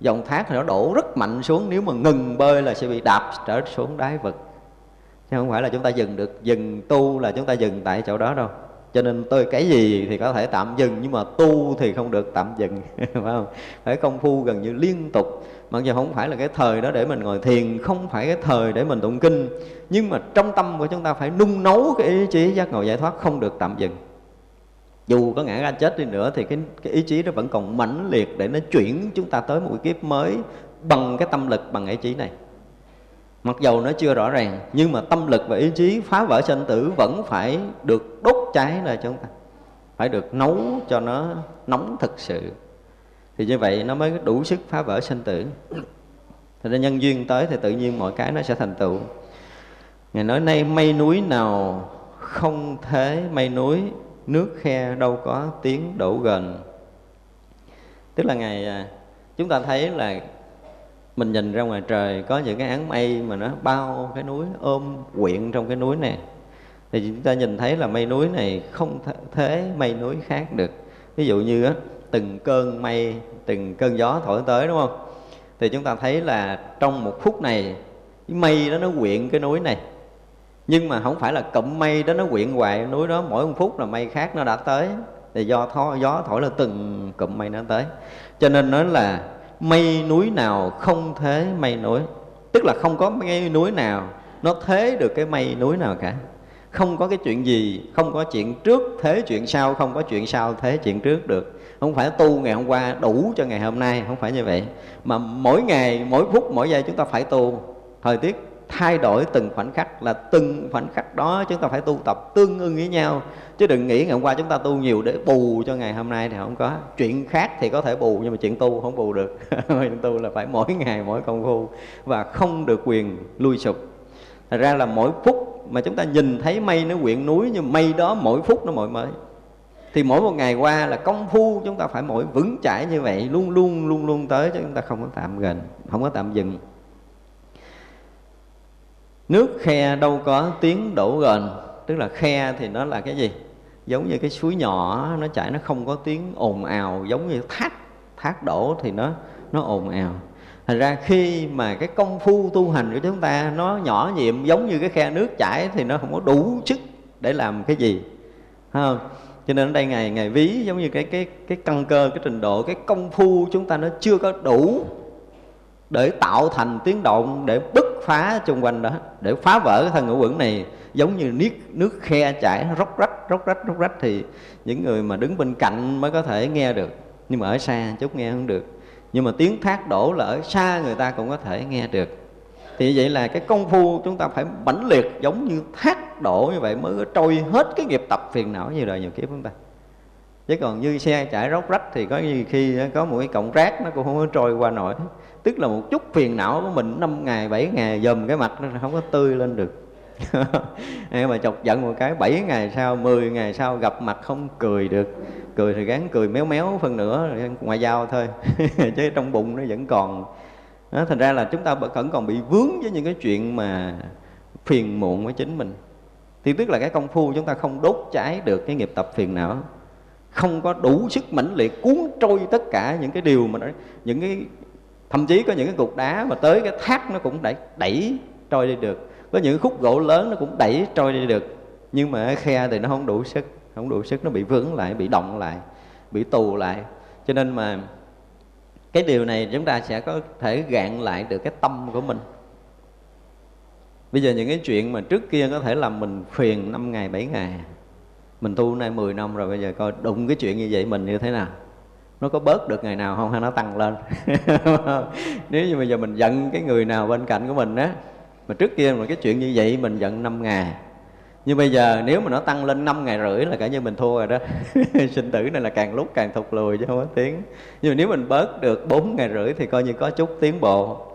Dòng thác thì nó đổ rất mạnh xuống, nếu mà ngừng bơi là sẽ bị đạp trở xuống đáy vực chứ không phải là chúng ta dừng được dừng tu là chúng ta dừng tại chỗ đó đâu. Cho nên tôi cái gì thì có thể tạm dừng nhưng mà tu thì không được tạm dừng [laughs] phải không? Phải công phu gần như liên tục. Mặc dù không phải là cái thời đó để mình ngồi thiền không phải cái thời để mình tụng kinh nhưng mà trong tâm của chúng ta phải nung nấu cái ý chí giác ngộ giải thoát không được tạm dừng. Dù có ngã ra chết đi nữa thì cái, cái ý chí nó vẫn còn mãnh liệt để nó chuyển chúng ta tới một cái kiếp mới bằng cái tâm lực bằng ý chí này mặc dầu nó chưa rõ ràng, nhưng mà tâm lực và ý chí phá vỡ sinh tử vẫn phải được đốt cháy là chúng ta. Phải được nấu cho nó nóng thực sự. Thì như vậy nó mới đủ sức phá vỡ sinh tử. Thì ra nhân duyên tới thì tự nhiên mọi cái nó sẽ thành tựu. Ngài nói, nay mây núi nào không thế mây núi, nước khe đâu có tiếng đổ gần. Tức là ngày à, chúng ta thấy là mình nhìn ra ngoài trời có những cái áng mây mà nó bao cái núi ôm quyện trong cái núi này. Thì chúng ta nhìn thấy là mây núi này không thế mây núi khác được. Ví dụ như á, từng cơn mây từng cơn gió thổi tới đúng không? Thì chúng ta thấy là trong một phút này cái mây đó nó quyện cái núi này. Nhưng mà không phải là cụm mây đó nó quyện hoài núi đó mỗi một phút là mây khác nó đã tới. Thì do thó, gió thổi là từng cụm mây nó tới. Cho nên nói là mây núi nào không thế mây núi tức là không có mây núi nào nó thế được cái mây núi nào cả. Không có cái chuyện gì, không có chuyện trước thế chuyện sau, không có chuyện sau thế chuyện trước được. Không phải tu ngày hôm qua đủ cho ngày hôm nay, không phải như vậy. Mà mỗi ngày, mỗi phút, mỗi giây chúng ta phải tu. Thời tiết thay đổi từng khoảnh khắc là từng khoảnh khắc đó chúng ta phải tu tập tương ưng với nhau. Chứ đừng nghĩ ngày hôm qua chúng ta tu nhiều để bù cho ngày hôm nay thì không có. Chuyện khác thì có thể bù, nhưng mà chuyện tu không bù được. [laughs] Chuyện tu là phải mỗi ngày, mỗi công phu và không được quyền lui sụp. Thật ra là mỗi phút mà chúng ta nhìn thấy mây nó quyện núi, nhưng mây đó mỗi phút nó mỗi mới. Thì mỗi một ngày qua là công phu chúng ta phải mỗi vững chãi như vậy, luôn luôn luôn luôn tới chứ chúng ta không có tạm gần, không có tạm dừng nước khe đâu có tiếng đổ gần tức là khe thì nó là cái gì? Giống như cái suối nhỏ, nó chảy, nó không có tiếng ồn ào, giống như thác thác đổ thì nó nó ồn ào. Thành ra khi mà cái công phu tu hành của chúng ta nó nhỏ nhiệm, giống như cái khe nước chảy thì nó không có đủ sức để làm cái gì không? Cho nên ở đây ngày ngày ví giống như cái cái cái căn cơ, cái trình độ, cái công phu chúng ta nó chưa có đủ để tạo thành tiếng động, để bứt phá xung quanh đó, để phá vỡ cái thân ngũ quẩn này. Giống như nước nước khe chảy róc rách róc rách róc rách thì những người mà đứng bên cạnh mới có thể nghe được. Nhưng mà ở xa chút nghe không được. Nhưng mà tiếng thác đổ là ở xa người ta cũng có thể nghe được. Thì vậy là cái công phu chúng ta phải mãnh liệt giống như thác đổ như vậy mới có trôi hết cái nghiệp tập phiền não như đời nhiều kiếp chúng ta. Chứ còn như xe chạy róc rách thì có như khi có một cái cọng rác nó cũng không có trôi qua nổi tức là một chút phiền não của mình năm ngày bảy ngày dầm cái mặt nó không có tươi lên được. [laughs] Em mà chọc giận một cái 7 ngày sau 10 ngày sau gặp mặt không cười được. Cười thì gắng cười méo méo phân nữa ngoại giao thôi. [laughs] Chứ trong bụng nó vẫn còn. Đó, thành ra là chúng ta vẫn còn bị vướng với những cái chuyện mà phiền muộn với chính mình. Thì tức là cái công phu chúng ta không đốt cháy được cái nghiệp tập phiền não. Không có đủ sức mãnh liệt cuốn trôi tất cả những cái điều mà nó, những cái thậm chí có những cái cục đá mà tới cái thác nó cũng đẩy đẩy trôi đi được. Có những khúc gỗ lớn nó cũng đẩy trôi đi được. Nhưng mà khe thì nó không đủ sức, không đủ sức, nó bị vướng lại, bị động lại, bị tù lại. Cho nên mà cái điều này chúng ta sẽ có thể gạn lại được cái tâm của mình. Bây giờ những cái chuyện mà trước kia có thể làm mình phiền năm ngày, bảy ngày, mình tu nay 10 năm rồi, bây giờ coi đụng cái chuyện như vậy mình như thế nào? Nó có bớt được ngày nào không hay nó tăng lên? [laughs] Nếu như bây giờ mình giận cái người nào bên cạnh của mình á mà trước kia mà cái chuyện như vậy mình giận năm ngày. Nhưng bây giờ nếu mà nó tăng lên năm ngày rưỡi là cả như mình thua rồi đó. [laughs] Sinh tử này là càng lúc càng thụt lùi chứ không có tiếng. nhưng mà nếu mình bớt được bốn ngày rưỡi thì coi như có chút tiến bộ.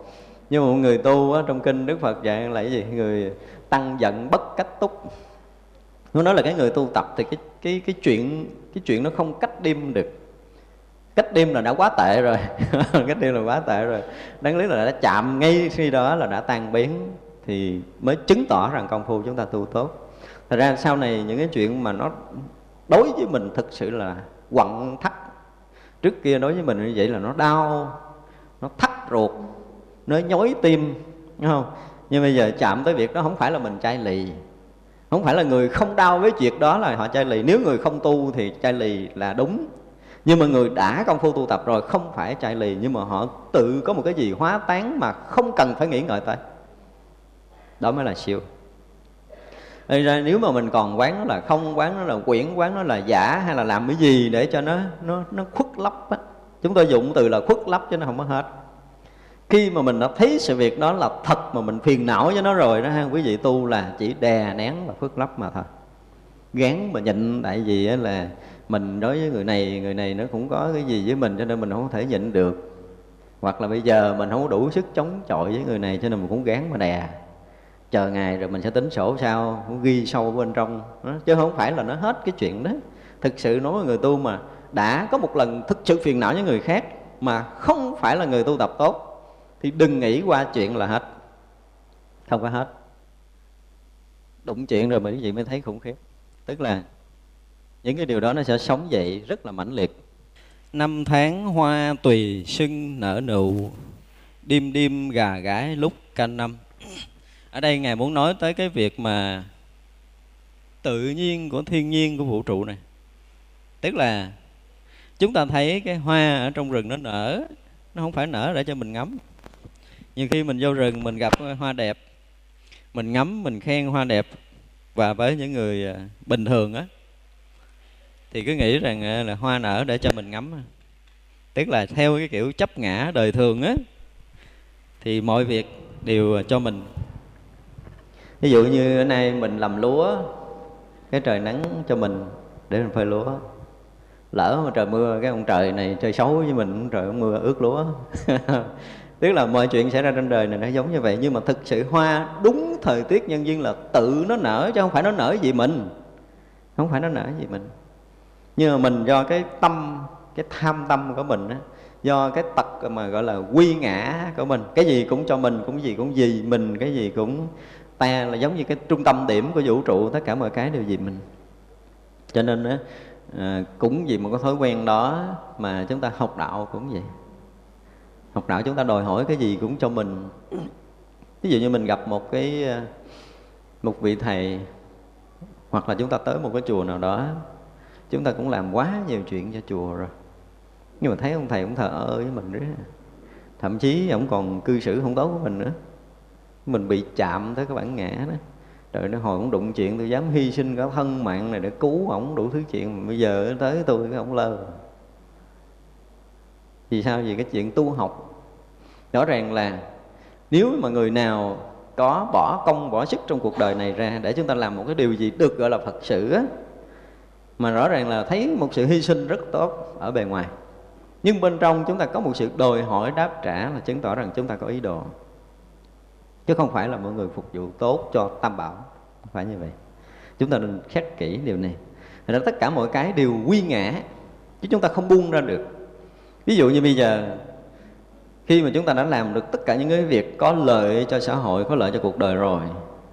Nhưng mà một người tu á, trong kinh đức phật dạy là cái gì? Người tăng giận bất cách túc. Nó nói là cái người tu tập thì cái cái cái chuyện cái chuyện nó không cách đêm được cách đêm là đã quá tệ rồi. [laughs] Cách đêm là quá tệ rồi. Đáng lý là đã chạm ngay khi đó là đã tan biến thì mới chứng tỏ rằng công phu chúng ta tu tốt. Thật ra sau này những cái chuyện mà nó đối với mình thực sự là quặn thắt. Trước kia đối với mình như vậy là nó đau, nó thắt ruột, nó nhói tim, đúng không? Nhưng bây giờ chạm tới việc đó không phải là mình chai lì. Không phải là người không đau với chuyện đó là họ chai lì. Nếu người không tu thì chai lì là đúng nhưng mà người đã công phu tu tập rồi, không phải chạy lì, nhưng mà họ tự có một cái gì hóa tán mà không cần phải nghĩ ngợi tới. Đó mới là siêu. Nên ra nếu mà mình còn quán nó là không, quán nó là quyển, quán nó là giả hay là làm cái gì để cho nó nó nó khuất lấp á. Chúng tôi dùng từ là khuất lấp chứ nó không có hết. Khi mà mình đã thấy sự việc đó là thật mà mình phiền não với nó rồi đó ha, quý vị tu là chỉ đè nén và khuất lấp mà thôi. Gán mà nhịn tại vì là mình đối với người này người này nó cũng có cái gì với mình cho nên mình không thể nhịn được. Hoặc là bây giờ mình không có đủ sức chống chọi với người này cho nên mình cũng gán mà đè. Chờ ngày rồi mình sẽ tính sổ sao, cũng ghi sâu bên trong. Đó. chứ không phải là nó hết cái chuyện đó. Thực sự nói với người tu mà, đã có một lần thực sự phiền não với người khác mà không phải là người tu tập tốt, thì đừng nghĩ qua chuyện là hết. Không có hết. Đụng chuyện rồi mà quý vị mới thấy khủng khiếp. Tức là những cái điều đó nó sẽ sống dậy rất là mãnh liệt. Năm tháng hoa tùy sưng nở nụ, đêm đêm gà gái lúc canh năm. Ở đây ngài muốn nói tới cái việc mà tự nhiên của thiên nhiên của vũ trụ này. Tức là chúng ta thấy cái hoa ở trong rừng nó nở, nó không phải nở để cho mình ngắm. Nhiều khi mình vô rừng mình gặp hoa đẹp, mình ngắm, mình khen hoa đẹp. Và với những người à, bình thường á thì cứ nghĩ rằng ờ, là hoa nở để cho mình ngắm à. tức là theo cái kiểu chấp ngã đời thường á, thì mọi việc đều ờ, cho mình. Ví dụ như ở nay mình làm lúa, cái trời nắng cho mình để mình phơi lúa. Lỡ mà trời mưa, cái ông trời này trời xấu với mình, ông trời ông mưa ướt lúa. [laughs] Tức là mọi chuyện xảy ra trên đời này nó giống như vậy. Nhưng mà thực sự hoa đúng thời tiết nhân duyên là tự nó nở chứ không phải nó nở vì mình. Không phải nó nở vì mình nhưng mà mình do cái tâm cái tham tâm của mình á do cái tật mà gọi là quy ngã của mình. Cái gì cũng cho mình cũng gì cũng gì mình cái gì cũng ta là giống như cái trung tâm điểm của vũ trụ tất cả mọi cái đều vì mình. Cho nên á à, cũng vì một cái thói quen đó mà chúng ta học đạo cũng vậy. Học đạo chúng ta đòi hỏi cái gì cũng cho mình. Ví dụ như mình gặp một cái à, một vị thầy hoặc là chúng ta tới một cái chùa nào đó chúng ta cũng làm quá nhiều chuyện cho chùa rồi. Nhưng mà thấy ông thầy cũng thờ ơ với mình đấy thậm chí ông còn cư xử không tốt với mình nữa. Mình bị chạm tới cái bản ngã đó. Trời nó hồi cũng đụng chuyện, tôi dám hy sinh cả thân mạng này để cứu ổng đủ thứ chuyện. Bây giờ tới tôi cái ổng lơ. Vì sao? Vì cái chuyện tu học. Rõ ràng là nếu mà người nào có bỏ công, bỏ sức trong cuộc đời này ra để chúng ta làm một cái điều gì được gọi là phật sự á mà rõ ràng là thấy một sự hy sinh rất tốt ở bề ngoài. Nhưng bên trong chúng ta có một sự đòi hỏi đáp trả là chứng tỏ rằng chúng ta có ý đồ. Chứ không phải là mọi người phục vụ tốt cho tam bảo. Không phải như vậy. Chúng ta nên xét kỹ điều này. Thật ra tất cả mọi cái đều quy ngã, chứ chúng ta không buông ra được. Ví dụ như bây giờ, khi mà chúng ta đã làm được tất cả những cái việc có lợi cho xã hội, có lợi cho cuộc đời rồi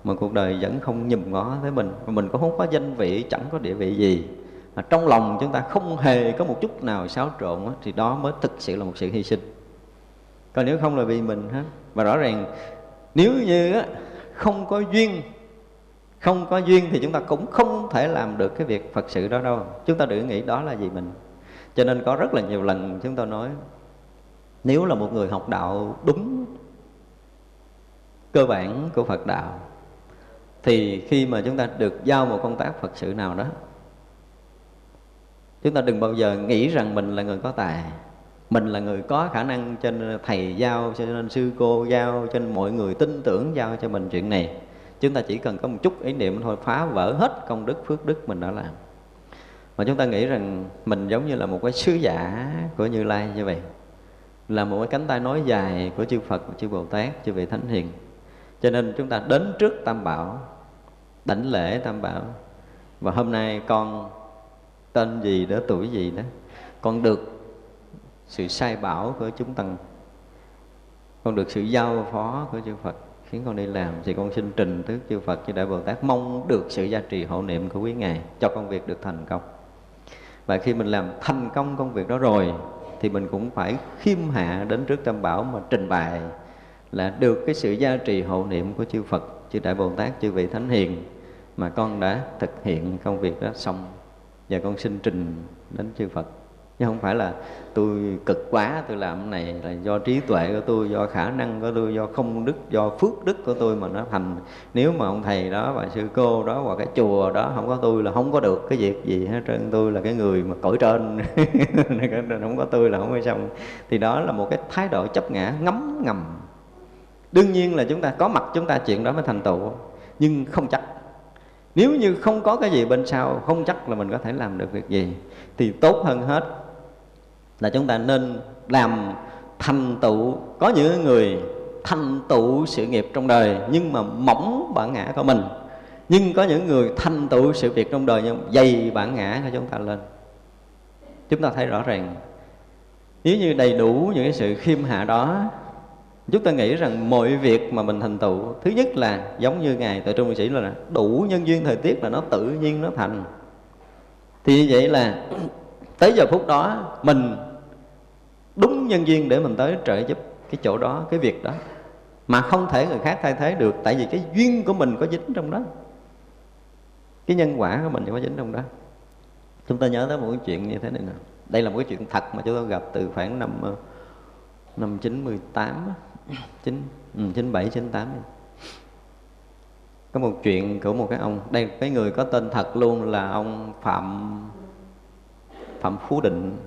mà cuộc đời vẫn không nhùm ngó tới mình. Và mình cũng không có danh vị, chẳng có địa vị gì. Mà trong lòng chúng ta không hề có một chút nào xáo trộn thì đó mới thực sự là một sự hy sinh. Còn nếu không là vì mình hết và rõ ràng, nếu như không có duyên, không có duyên thì chúng ta cũng không thể làm được cái việc phật sự đó đâu. Chúng ta đừng nghĩ đó là gì mình. Cho nên có rất là nhiều lần chúng ta nói, nếu là một người học đạo đúng cơ bản của phật đạo thì khi mà chúng ta được giao một công tác phật sự nào đó, chúng ta đừng bao giờ nghĩ rằng mình là người có tài. Mình là người có khả năng cho nên thầy giao, cho nên sư cô giao, cho nên mọi người tin tưởng giao cho mình chuyện này. Chúng ta chỉ cần có một chút ý niệm thôi, phá vỡ hết công đức, phước đức mình đã làm. Mà chúng ta nghĩ rằng mình giống như là một cái sứ giả của như lai như vậy, là một cái cánh tay nói dài của chư phật, chư bồ tát, chư vị thánh hiền. Cho nên chúng ta đến trước tam bảo đảnh lễ tam bảo. Và hôm nay con tên gì đó, tuổi gì đó, con được sự sai bảo của chúng tăng con được sự giao phó của chư Phật, khiến con đi làm. Thì con xin trình trước chư Phật chư Đại Bồ Tát, mong được sự gia trì hộ niệm của quý ngài cho công việc được thành công. Và khi mình làm thành công công việc đó rồi, thì mình cũng phải khiêm hạ đến trước tam bảo mà trình bày là được cái sự gia trì hộ niệm của chư Phật, chư Đại Bồ Tát, chư vị Thánh Hiền mà con đã thực hiện công việc đó xong. Và con xin trình đến chư Phật. Chứ không phải là tôi cực quá, tôi làm cái này là do trí tuệ của tôi, do khả năng của tôi, do không đức, do phước đức của tôi mà nó thành. Nếu mà ông thầy đó và sư cô đó hoặc cái chùa đó không có tôi là không có được cái việc gì hết trơn. Tôi là cái người mà cõi trên. [laughs] Không có tôi là không có xong. Thì đó là một cái thái độ chấp ngã ngấm ngầm. Đương nhiên là chúng ta có mặt chúng ta, chuyện đó mới thành tựu. Nhưng không chắc nếu như không có cái gì bên sau, không chắc là mình có thể làm được việc gì. Thì tốt hơn hết là chúng ta nên làm thành tựu. Có những người thành tựu sự nghiệp trong đời nhưng mà mỏng bản ngã của mình. Nhưng có những người thành tựu sự việc trong đời nhưng dày bản ngã của chúng ta lên. Chúng ta thấy rõ ràng, nếu như đầy đủ những cái sự khiêm hạ đó chúng ta nghĩ rằng mọi việc mà mình thành tựu, thứ nhất là giống như ngài tại trung sĩ là đủ nhân duyên thời tiết là nó tự nhiên, nó thành. Thì như vậy là [clears throat] tới giờ phút đó, mình đúng nhân duyên để mình tới trợ giúp cái chỗ đó, cái việc đó. Mà không thể người khác thay thế được, tại vì cái duyên của mình có dính trong đó. Cái nhân quả của mình có dính trong đó. Chúng ta nhớ tới một cái chuyện như thế này nè. Đây là một cái chuyện thật mà chúng tôi gặp từ khoảng năm ờ, năm chín mươi tám chín ừ, chín bảy, chín tám. Có một chuyện của một cái ông, đây, cái người có tên thật luôn là ông phạm phạm phú định.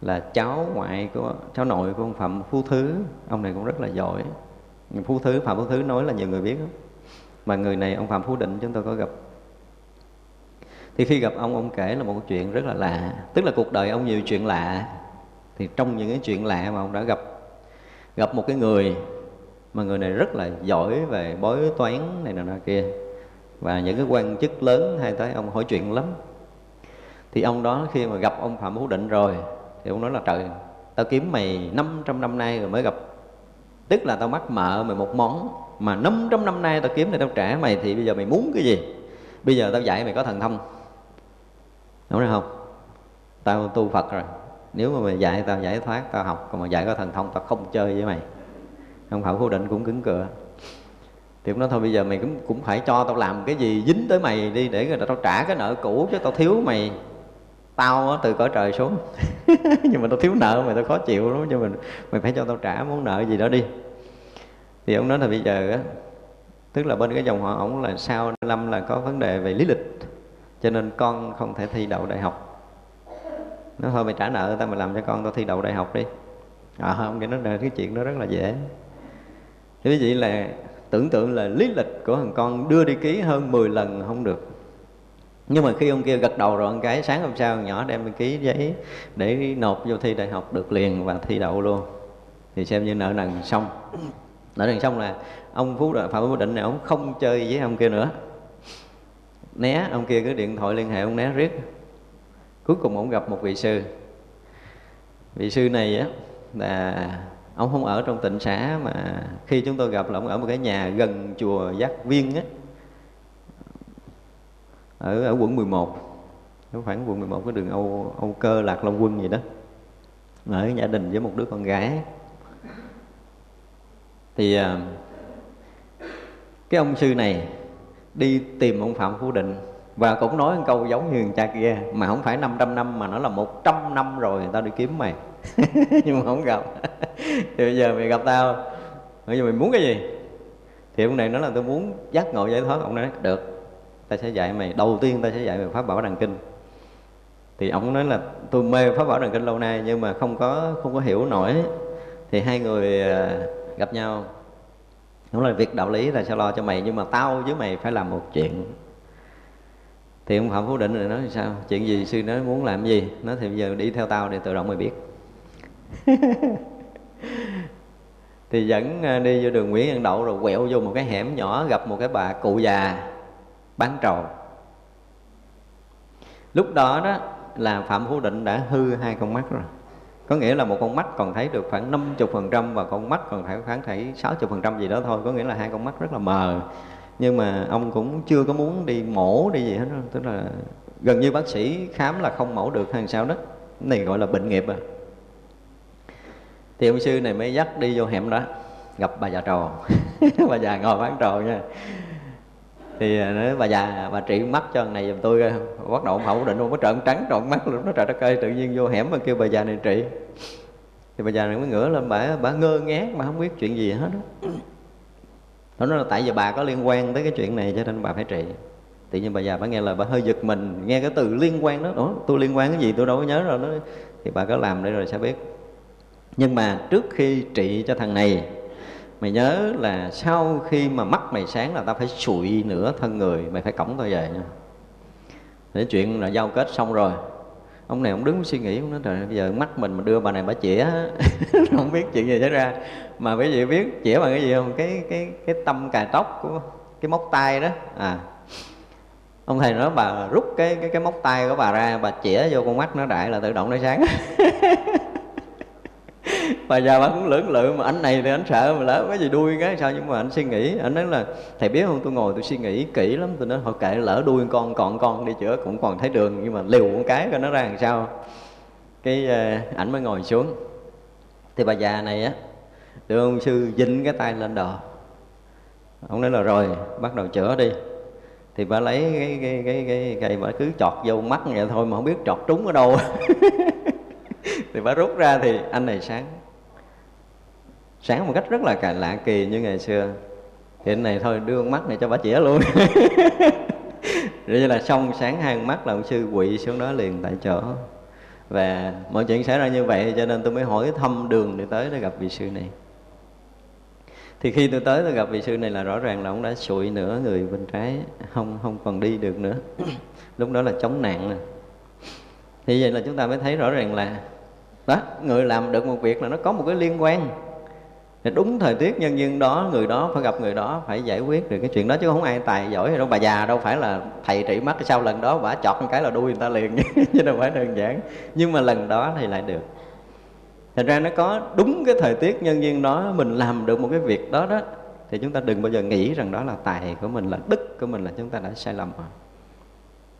Là cháu ngoại của, cháu nội của ông phạm phú thứ. Ông này cũng rất là giỏi. Phú thứ, phạm phú thứ nói là nhiều người biết đó. mà người này, ông phạm phú định, chúng tôi có gặp. Thì khi gặp ông ông kể là một chuyện rất là lạ. Tức là cuộc đời ông nhiều chuyện lạ. Thì trong những cái chuyện lạ mà ông đã gặp gặp một cái người mà người này rất là giỏi về bói toán này nọ kia. Và những cái quan chức lớn hay tới ông hỏi chuyện lắm. Thì ông đó khi mà gặp ông phạm hữu định rồi, thì ông nói là trời, tao kiếm mày 500 năm nay rồi mới gặp. Tức là tao mắc mợ mày một món, mà 500 năm nay tao kiếm thì tao trả mày thì bây giờ mày muốn cái gì? Bây giờ tao dạy mày có thần thông. Đúng rồi không, tao tu phật rồi nếu mà mày dạy tao giải thoát, tao học, còn mà dạy có thần thông, tao không chơi với mày. Ông phải cố định cũng cứng cựa. Thì ông nói thôi, bây giờ mày cũng cũng phải cho tao làm cái gì dính tới mày đi, để người ta tao trả cái nợ cũ, chứ tao thiếu mày. Tao từ cõi trời xuống. [laughs] Nhưng mà tao thiếu nợ mày tao khó chịu lắm cho mình mày phải cho tao trả món nợ gì đó đi. Thì ông nói là bây giờ á, tức là bên cái dòng họ ổng là sau năm là có vấn đề về lý lịch, cho nên con không thể thi đậu đại học nó thôi, mày trả nợ tao, mày làm cho con tao thi đậu đại học đi. À không, cái nó là cái chuyện đó rất là dễ. Thế quý vị là tưởng tượng là lý lịch của thằng con đưa đi ký hơn 10 lần không được. Nhưng mà khi ông kia gật đầu rồi, ông cái sáng hôm sau nhỏ đem ký giấy để nộp vô thi đại học được liền và thi đậu luôn. Thì xem như nợ nần xong. Nợ nần xong là ông phú phạm phú định này, ông không chơi với ông kia nữa. Né, ông kia cứ điện thoại liên hệ ông né riết cuối cùng ông gặp một vị sư. Vị sư này á, là ông không ở trong tịnh xã mà khi chúng tôi gặp là ông ở một cái nhà gần chùa giác viên á. Ở ở quận 11 có khoảng quận 11 cái đường Âu Âu Cơ Lạc Long Quân gì đó. Ở gia đình với một đứa con gái. Thì à, cái ông sư này đi tìm ông Phạm Phú Định và cũng nói một câu giống như cha kia, mà không phải 500 năm mà nó là 100 năm rồi tao đi kiếm mày. [laughs] Nhưng mà không gặp. Thì bây giờ mày gặp tao. Bây giờ mày muốn cái gì? Thì ông này nói là tôi muốn giác ngộ giải thoát. Ông nói, được ta sẽ dạy mày. Đầu tiên ta sẽ dạy mày pháp bảo đằng kinh. Thì ông nói là, tôi mê pháp bảo đàn kinh lâu nay, nhưng mà không có không có hiểu nổi. Thì hai người à, gặp nhau. Đúng là, việc đạo lý là sẽ lo cho mày, nhưng mà tao với mày phải làm một chuyện thì ông phạm phú định này nói sao? Chuyện gì sư nói muốn làm gì? Nó thì bây giờ đi theo tao để tự động mày biết. [laughs] Thì dẫn à, đi vô đường Nguyễn Văn Đậu rồi quẹo vô một cái hẻm nhỏ gặp một cái bà cụ già bán trầu. Lúc đó đó là Phạm Phú Định đã hư hai con mắt rồi. Có nghĩa là một con mắt còn thấy được khoảng 50% và con mắt còn thấy khoảng thấy 60% gì đó thôi. Có nghĩa là hai con mắt rất là mờ nhưng mà ông cũng chưa có muốn đi mổ đi gì hết đó. tức là gần như bác sĩ khám là không mổ được hay sao đó. Này gọi là bệnh nghiệp à. Thì ông sư này mới dắt đi vô hẻm đó, gặp bà già trò. [laughs] Bà già ngồi bán trò nha. Thì à, nói bà già, bà trị mắt cho này giùm tôi bắt đầu ông hậu định ông có trợn trắng trọn mắt luôn nó trời đất ơi, tự nhiên vô hẻm mà kêu bà già này trị. Thì bà già này mới ngửa lên, bà bà ngơ ngác mà không biết chuyện gì hết đó nó nói là tại vì bà có liên quan tới cái chuyện này cho nên bà phải trị. Tự nhiên bà già bà nghe là bà hơi giật mình nghe cái từ liên quan đó. Ủa, tôi liên quan cái gì tôi đâu có nhớ rồi. Đó thì bà có làm đây rồi sẽ biết. Nhưng mà trước khi trị cho thằng này mày nhớ là sau khi mà mắt mày sáng là tao phải sụi nửa thân người mày phải cổng tao về nha. Để chuyện là giao kết xong rồi. Ông này ông đứng suy nghĩ ông nói trời bây giờ mắt mình mà đưa bà này bà chĩa [laughs] không biết chuyện gì xảy ra mà quý vị biết chĩa bằng cái gì không? Cái cái cái tâm cài tóc của cái móc tay đó. À. Ông thầy nói bà rút cái cái cái móc tay của bà ra bà chĩa vô con mắt nó đại là tự động nó sáng. [laughs] Bà già bà cũng lưỡng lự mà anh này thì anh sợ mà lỡ cái gì đuôi cái sao nhưng mà anh suy nghĩ. Anh nói là thầy biết không? Tôi ngồi tôi suy nghĩ kỹ lắm tôi nói họ kệ lỡ đuôi con còn con đi chữa cũng còn thấy đường nhưng mà liều một cái coi nó ra làm sao. Cái uh, ảnh mới ngồi xuống. Thì bà già này á được ông sư? Dính cái tay lên đò. Ông nói là rồi, bắt đầu chữa đi. Thì bà lấy cái cái cái cái cây bà cứ chọt vô mắt vậy thôi mà không biết chọt trúng ở đâu. [laughs] Thì bà rút ra thì anh này sáng. Sáng một cách rất là lạ kỳ như ngày xưa. Thì anh này thôi, đưa con mắt này cho bà chĩa luôn. [laughs] Rồi như là xong sáng hai mắt là ông sư quỵ xuống đó liền tại chỗ. Và mọi chuyện xảy ra như vậy cho nên tôi mới hỏi thăm đường để tới để gặp vị sư này thì khi tôi tới tôi gặp vị sư này là rõ ràng là ông đã sụi nửa người bên trái, không không còn đi được nữa. [clears throat] Lúc đó là chống nạn nè. Thì vậy là chúng ta mới thấy rõ ràng là, đó, người làm được một việc là nó có một cái liên quan. Thì đúng thời tiết nhân duyên đó, người đó phải gặp người đó, phải giải quyết được cái chuyện đó, chứ không ai tài giỏi đâu. Bà già đâu phải là thầy trị mắt, sau lần đó bà chọt một cái là đuôi người ta liền, [laughs] chứ đâu phải đơn giản. Nhưng mà lần đó thì lại được thật ra nó có đúng cái thời tiết nhân duyên đó, mình làm được một cái việc đó đó, thì chúng ta đừng bao giờ nghĩ rằng đó là tài của mình, là đức của mình, là chúng ta đã sai lầm rồi.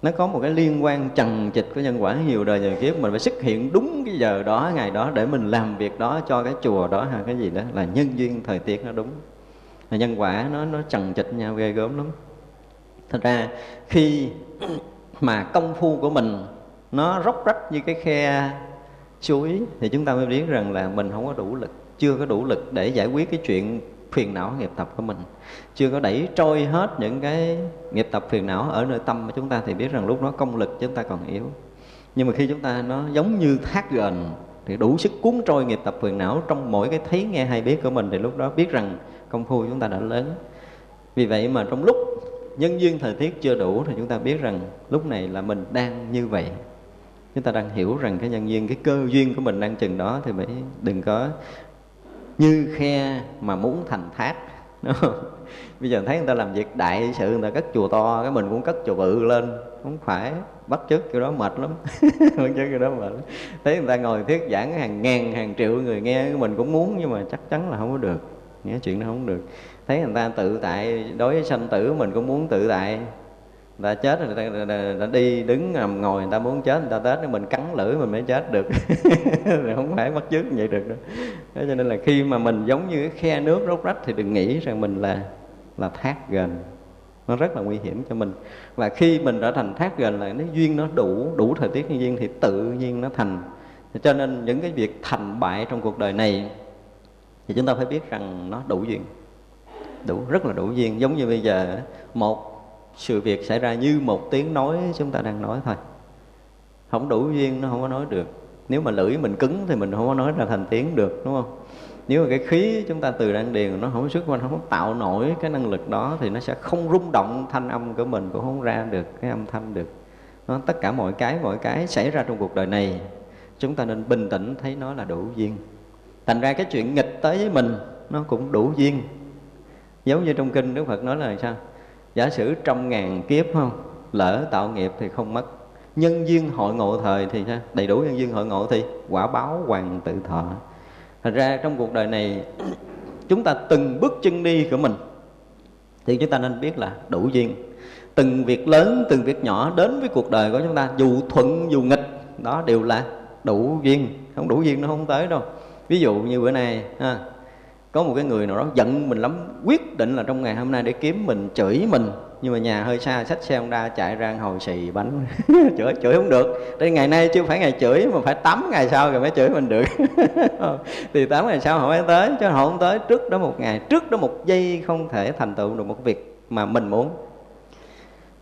Nó có một cái liên quan trần trịch của nhân quả nhiều đời nhiều kiếp, mình phải xuất hiện đúng cái giờ đó, ngày đó để mình làm việc đó cho cái chùa đó hay cái gì đó là nhân duyên thời tiết nó đúng. Là nhân quả nó nó trần trịch nhau ghê gớm lắm. Thật ra khi mà công phu của mình nó róc rách như cái khe suối thì chúng ta mới biết rằng là mình không có đủ lực, chưa có đủ lực để giải quyết cái chuyện phiền não nghiệp tập của mình. Chưa có đẩy trôi hết những cái nghiệp tập phiền não ở nơi tâm của chúng ta thì biết rằng lúc đó công lực chúng ta còn yếu. Nhưng mà khi chúng ta nó giống như thác gần thì đủ sức cuốn trôi nghiệp tập phiền não trong mỗi cái thấy nghe hay biết của mình thì lúc đó biết rằng công phu chúng ta đã lớn. Vì vậy mà trong lúc nhân duyên thời tiết chưa đủ thì chúng ta biết rằng lúc này là mình đang như vậy chúng ta đang hiểu rằng cái nhân duyên, cái cơ duyên của mình đang chừng đó thì mới đừng có như khe mà muốn thành thác, đúng không? [laughs] bây giờ thấy người ta làm việc đại sự, người ta cất chùa to, cái mình cũng cất chùa bự lên. Không phải, bắt chước kiểu đó mệt lắm. [laughs] Bắt chước kiểu đó mệt lắm. thấy người ta ngồi thuyết giảng hàng ngàn, hàng triệu người nghe mình cũng muốn nhưng mà chắc chắn là không có được. Nghe chuyện đó không được. Thấy người ta tự tại, đối với sanh tử mình cũng muốn tự tại người ta chết rồi người ta, người ta, người ta đi đứng nằm ngồi người ta muốn chết người ta tết mình cắn lưỡi mình mới chết được. [laughs] Không phải bắt chước như vậy được đâu. Thế cho nên là khi mà mình giống như cái khe nước róc rách thì đừng nghĩ rằng mình là là thác gần nó rất là nguy hiểm cho mình. Và khi mình trở thành thác gần là nó duyên nó đủ đủ thời tiết như duyên thì tự nhiên nó thành. Cho nên những cái việc thành bại trong cuộc đời này thì chúng ta phải biết rằng nó đủ duyên. Đủ rất là đủ duyên. Giống như bây giờ một sự việc xảy ra như một tiếng nói chúng ta đang nói thôi. Không đủ duyên nó không có nói được. Nếu mà lưỡi mình cứng thì mình không có nói ra thành tiếng được, đúng không? Nếu mà cái khí chúng ta từ đan điền nó không xuất qua nó không tạo nổi cái năng lực đó thì nó sẽ không rung động thanh âm của mình, cũng không ra được cái âm thanh được. Nó tất cả mọi cái mọi cái xảy ra trong cuộc đời này, chúng ta nên bình tĩnh thấy nó là đủ duyên. Thành ra cái chuyện nghịch tới với mình, nó cũng đủ duyên. Giống như trong kinh đức phật nói là sao? Giả sử trăm ngàn kiếp không? Lỡ tạo nghiệp thì không mất. Nhân duyên hội ngộ thời thì sao? Đầy đủ nhân duyên hội ngộ thì quả báo hoàng tự thọ. Thật ra trong cuộc đời này [clears throat] chúng ta từng bước chân đi của mình thì chúng ta nên biết là đủ duyên. Từng việc lớn từng việc nhỏ đến với cuộc đời của chúng ta dù thuận dù nghịch đó đều là đủ duyên. Không đủ duyên nó không tới đâu. Ví dụ như bữa nay ha, có một cái người nào đó giận mình lắm, quyết định là trong ngày hôm nay để kiếm mình, chửi mình. Nhưng mà nhà hơi xa, xách xe Honda chạy ra hồi xì bánh. [laughs] Chửi chửi không được. Đây, ngày nay chưa phải ngày chửi, mà phải 8 ngày sau rồi mới chửi mình được. [laughs] Thì 8 ngày sau họ mới tới, chứ họ không tới trước đó một ngày, trước đó một giây không thể thành tựu được một việc mà mình muốn.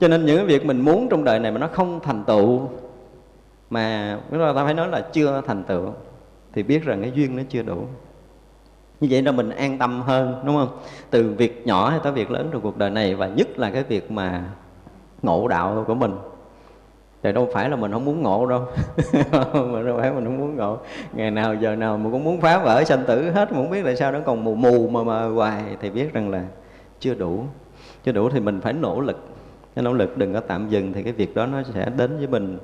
Cho nên những cái việc mình muốn trong đời này mà nó không thành tựu, mà chúng ta phải nói là chưa thành tựu, thì biết rằng cái duyên nó chưa đủ như vậy là mình an tâm hơn, đúng không? Từ việc nhỏ hay tới việc lớn trong cuộc đời này, và nhất là cái việc mà ngộ đạo của mình. Thì đâu phải là mình không muốn ngộ đâu. [laughs] Mà đâu phải mình không muốn ngộ. Ngày nào giờ nào mình cũng muốn phá vỡ sanh tử hết, mà không biết tại sao nó còn mù mù mà mà hoài. Thì biết rằng là chưa đủ. Chưa đủ thì mình phải nỗ lực. Cái nỗ lực đừng có tạm dừng thì cái việc đó nó sẽ đến với mình.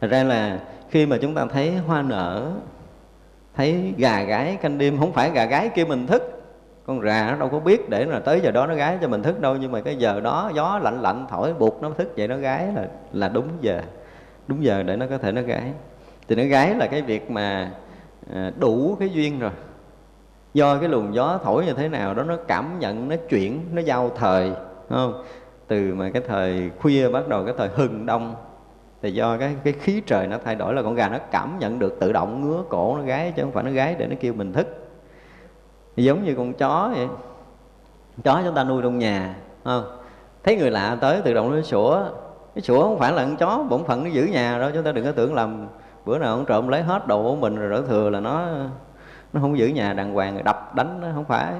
Thật ra là khi mà chúng ta thấy hoa nở thấy gà gái canh đêm, không phải gà gái kia mình thức. Con rà nó đâu có biết để là tới giờ đó nó gái cho mình thức đâu, nhưng mà cái giờ đó gió lạnh lạnh thổi buộc nó thức. Vậy nó gái là là đúng giờ đúng giờ để nó có thể nó gái. Thì nó gái là cái việc mà à, đủ cái duyên rồi. Do cái luồng gió thổi như thế nào đó nó cảm nhận, nó chuyển, nó giao thời không? Từ mà cái thời khuya bắt đầu cái thời hừng đông thì do cái cái khí trời nó thay đổi là con gà nó cảm nhận được tự động, ngứa cổ, nó gáy chứ không phải nó gáy để nó kêu mình thức. Thì giống như con chó vậy. Chó chúng ta nuôi trong nhà không? Thấy người lạ tới tự động nó sủa. Cái sủa không phải là con chó, bổn phận nó giữ nhà đó chúng ta đừng có tưởng làm bữa nào ông trộm lấy hết đồ của mình rồi đỡ thừa là nó nó không giữ nhà, đàng hoàng rồi đập đánh nó, không phải.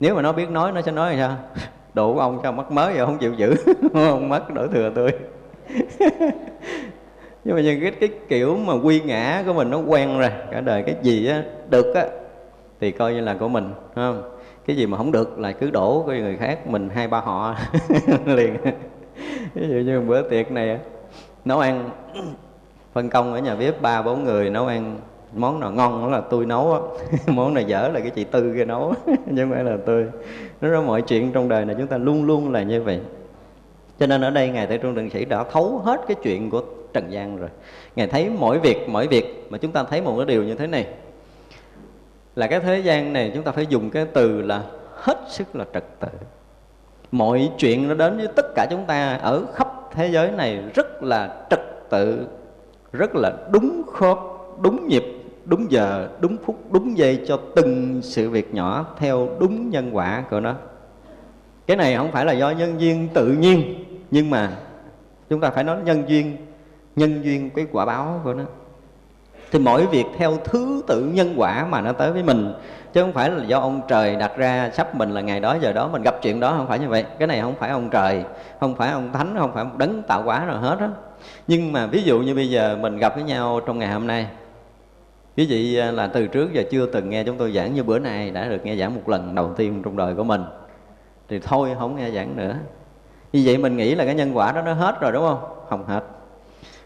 Nếu mà nó biết nói, nó sẽ nói là sao? [laughs] Đồ của ông sao mất mới rồi không chịu giữ. [laughs] Không mất đỡ thừa tôi [laughs] nhưng mà những cái, cái kiểu mà quy ngã của mình nó quen rồi cả đời cái gì á được á thì coi như là của mình không? Cái gì mà không được là cứ đổ của người khác mình hai ba họ [laughs] liền. Ví dụ như bữa tiệc này nấu ăn [clears throat] phân công ở nhà bếp ba bốn người nấu ăn món nào ngon đó là tôi nấu á [laughs] món nào dở là cái chị tư kia nấu chứ không phải là tôi. Nó ra mọi chuyện trong đời này chúng ta luôn luôn là như vậy cho nên ở đây ngài Tây Trung Đừng Sĩ đã thấu hết cái chuyện của Trần gian rồi. Ngài thấy mỗi việc mỗi việc mà chúng ta thấy một cái điều như thế này, là cái thế gian này chúng ta phải dùng cái từ là hết sức là trật tự. Mọi chuyện nó đến với tất cả chúng ta ở khắp thế giới này rất là trật tự, rất là đúng khớp, đúng nhịp, đúng giờ, đúng phút, đúng giây cho từng sự việc nhỏ theo đúng nhân quả của nó. Cái này không phải là do nhân duyên tự nhiên nhưng mà chúng ta phải nói nhân duyên nhân duyên cái quả báo của nó. Thì mỗi việc theo thứ tự nhân quả mà nó tới với mình, chứ không phải là do ông trời đặt ra sắp mình là ngày đó, giờ đó mình gặp chuyện đó, không phải như vậy. Cái này không phải ông trời, không phải ông thánh, không phải đấng tạo hóa rồi hết á. Nhưng mà ví dụ như bây giờ mình gặp với nhau trong ngày hôm nay, quý vị à, là từ trước giờ chưa từng nghe chúng tôi giảng, như bữa nay đã được nghe giảng một lần đầu tiên trong đời của mình, thì thôi không nghe giảng nữa như vậy mình nghĩ là cái nhân quả đó nó hết rồi, đúng không? Không hết.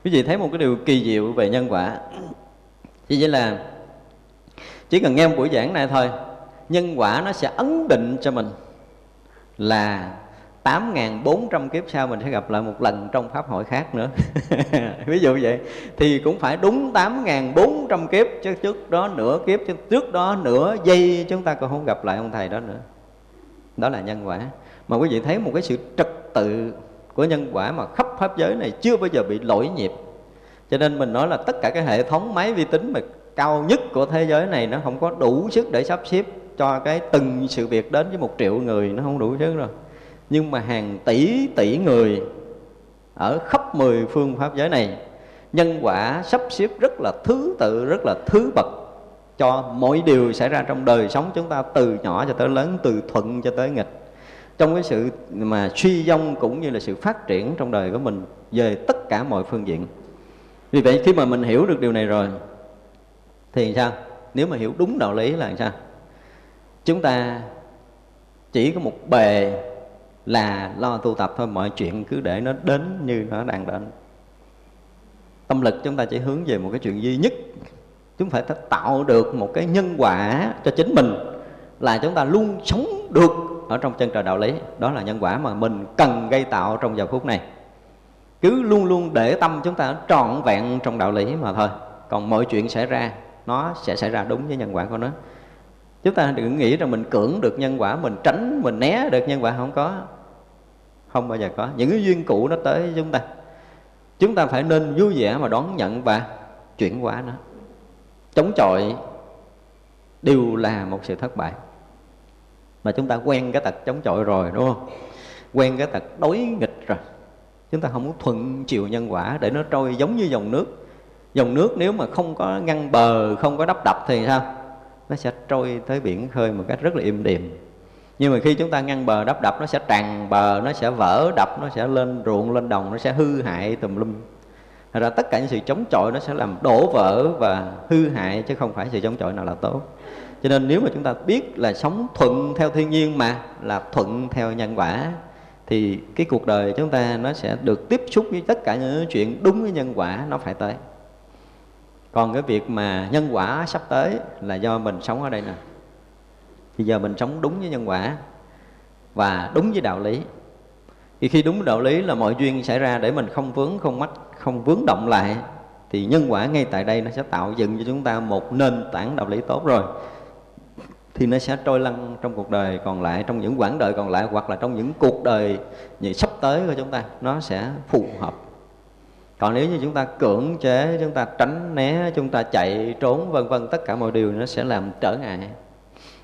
Quý vị thấy một cái điều kỳ diệu về nhân quả. Chỉ vậy là chỉ cần nghe một buổi giảng này thôi, nhân quả nó sẽ ấn định cho mình là 8.400 kiếp sau mình sẽ gặp lại một lần trong pháp hội khác nữa. [laughs] Ví dụ vậy, Thì cũng phải đúng 8.400 kiếp, Chứ trước đó nửa kiếp, Chứ trước đó nửa giây chúng ta còn không gặp lại ông thầy đó nữa. Đó là nhân quả. Mà quý vị thấy một cái sự trật tự của nhân quả Mà khắp pháp giới này chưa bao giờ bị lỗi nhịp. Cho nên mình nói là tất cả cái hệ thống máy vi tính mà cao nhất của thế giới này Nó không có đủ sức để sắp xếp cho cái từng sự việc đến với một triệu người, Nó không đủ sức rồi nhưng mà hàng tỷ tỷ người ở khắp mười phương pháp giới này, nhân quả sắp xếp rất là thứ tự, rất là thứ bậc cho mỗi điều xảy ra trong đời sống chúng ta từ nhỏ cho tới lớn, từ thuận cho tới nghịch. Trong cái sự mà suy vong cũng như là sự phát triển trong đời của mình về tất cả mọi phương diện. Vì vậy khi mà mình hiểu được điều này rồi, thì sao? Nếu mà hiểu đúng đạo lý là sao? Chúng ta chỉ có một bề là lo tu tập thôi, mọi chuyện cứ để nó đến như nó đang đến. Tâm lực chúng ta chỉ hướng về một cái chuyện duy nhất chúng phải tạo được một cái nhân quả cho chính mình, là chúng ta luôn sống được ở trong chân trời đạo lý. Đó là nhân quả mà mình cần gây tạo trong giờ phút này. Cứ luôn luôn để tâm chúng ta trọn vẹn trong đạo lý mà thôi. Còn mọi chuyện xảy ra, nó sẽ xảy ra đúng với nhân quả của nó. Chúng ta đừng nghĩ rằng mình cưỡng được nhân quả, mình tránh, mình né được nhân quả, không có. Không bao giờ có. Những cái duyên cũ nó tới với chúng ta. Chúng ta phải nên vui vẻ mà đón nhận và chuyển hóa nó chống chọi đều là một sự thất bại. Mà chúng ta quen cái tật chống chọi rồi, đúng không? Quen cái tật đối nghịch rồi. Chúng ta không muốn thuận chiều nhân quả để nó trôi giống như dòng nước. Dòng nước nếu mà không có ngăn bờ, không có đắp đập thì sao? Nó sẽ trôi tới biển khơi một cách rất là im đềm. Nhưng mà khi chúng ta ngăn bờ đắp đập, nó sẽ tràn bờ, nó sẽ vỡ đập, nó sẽ lên ruộng, lên đồng, nó sẽ hư hại tùm lum. Thật ra tất cả những sự chống chọi nó sẽ làm đổ vỡ và hư hại, chứ không phải sự chống chọi nào là tốt. Cho nên nếu mà chúng ta biết là sống thuận theo thiên nhiên mà là thuận theo nhân quả, thì cái cuộc đời chúng ta nó sẽ được tiếp xúc với tất cả những chuyện đúng với nhân quả nó phải tới. Còn cái việc mà nhân quả sắp tới là do mình sống ở đây nè. Thì giờ mình sống đúng với nhân quả và đúng với đạo lý. Thì khi đúng đạo lý là mọi duyên xảy ra để mình không vướng, không mắc không vướng động lại, thì nhân quả ngay tại đây nó sẽ tạo dựng cho chúng ta một nền tảng đạo lý tốt rồi. Thì nó sẽ trôi lăn trong cuộc đời còn lại, trong những quãng đời còn lại, hoặc là trong những cuộc đời như sắp tới của chúng ta, nó sẽ phù hợp. Còn nếu như chúng ta cưỡng chế, chúng ta tránh né, chúng ta chạy trốn, vân vân, tất cả mọi điều nó sẽ làm trở ngại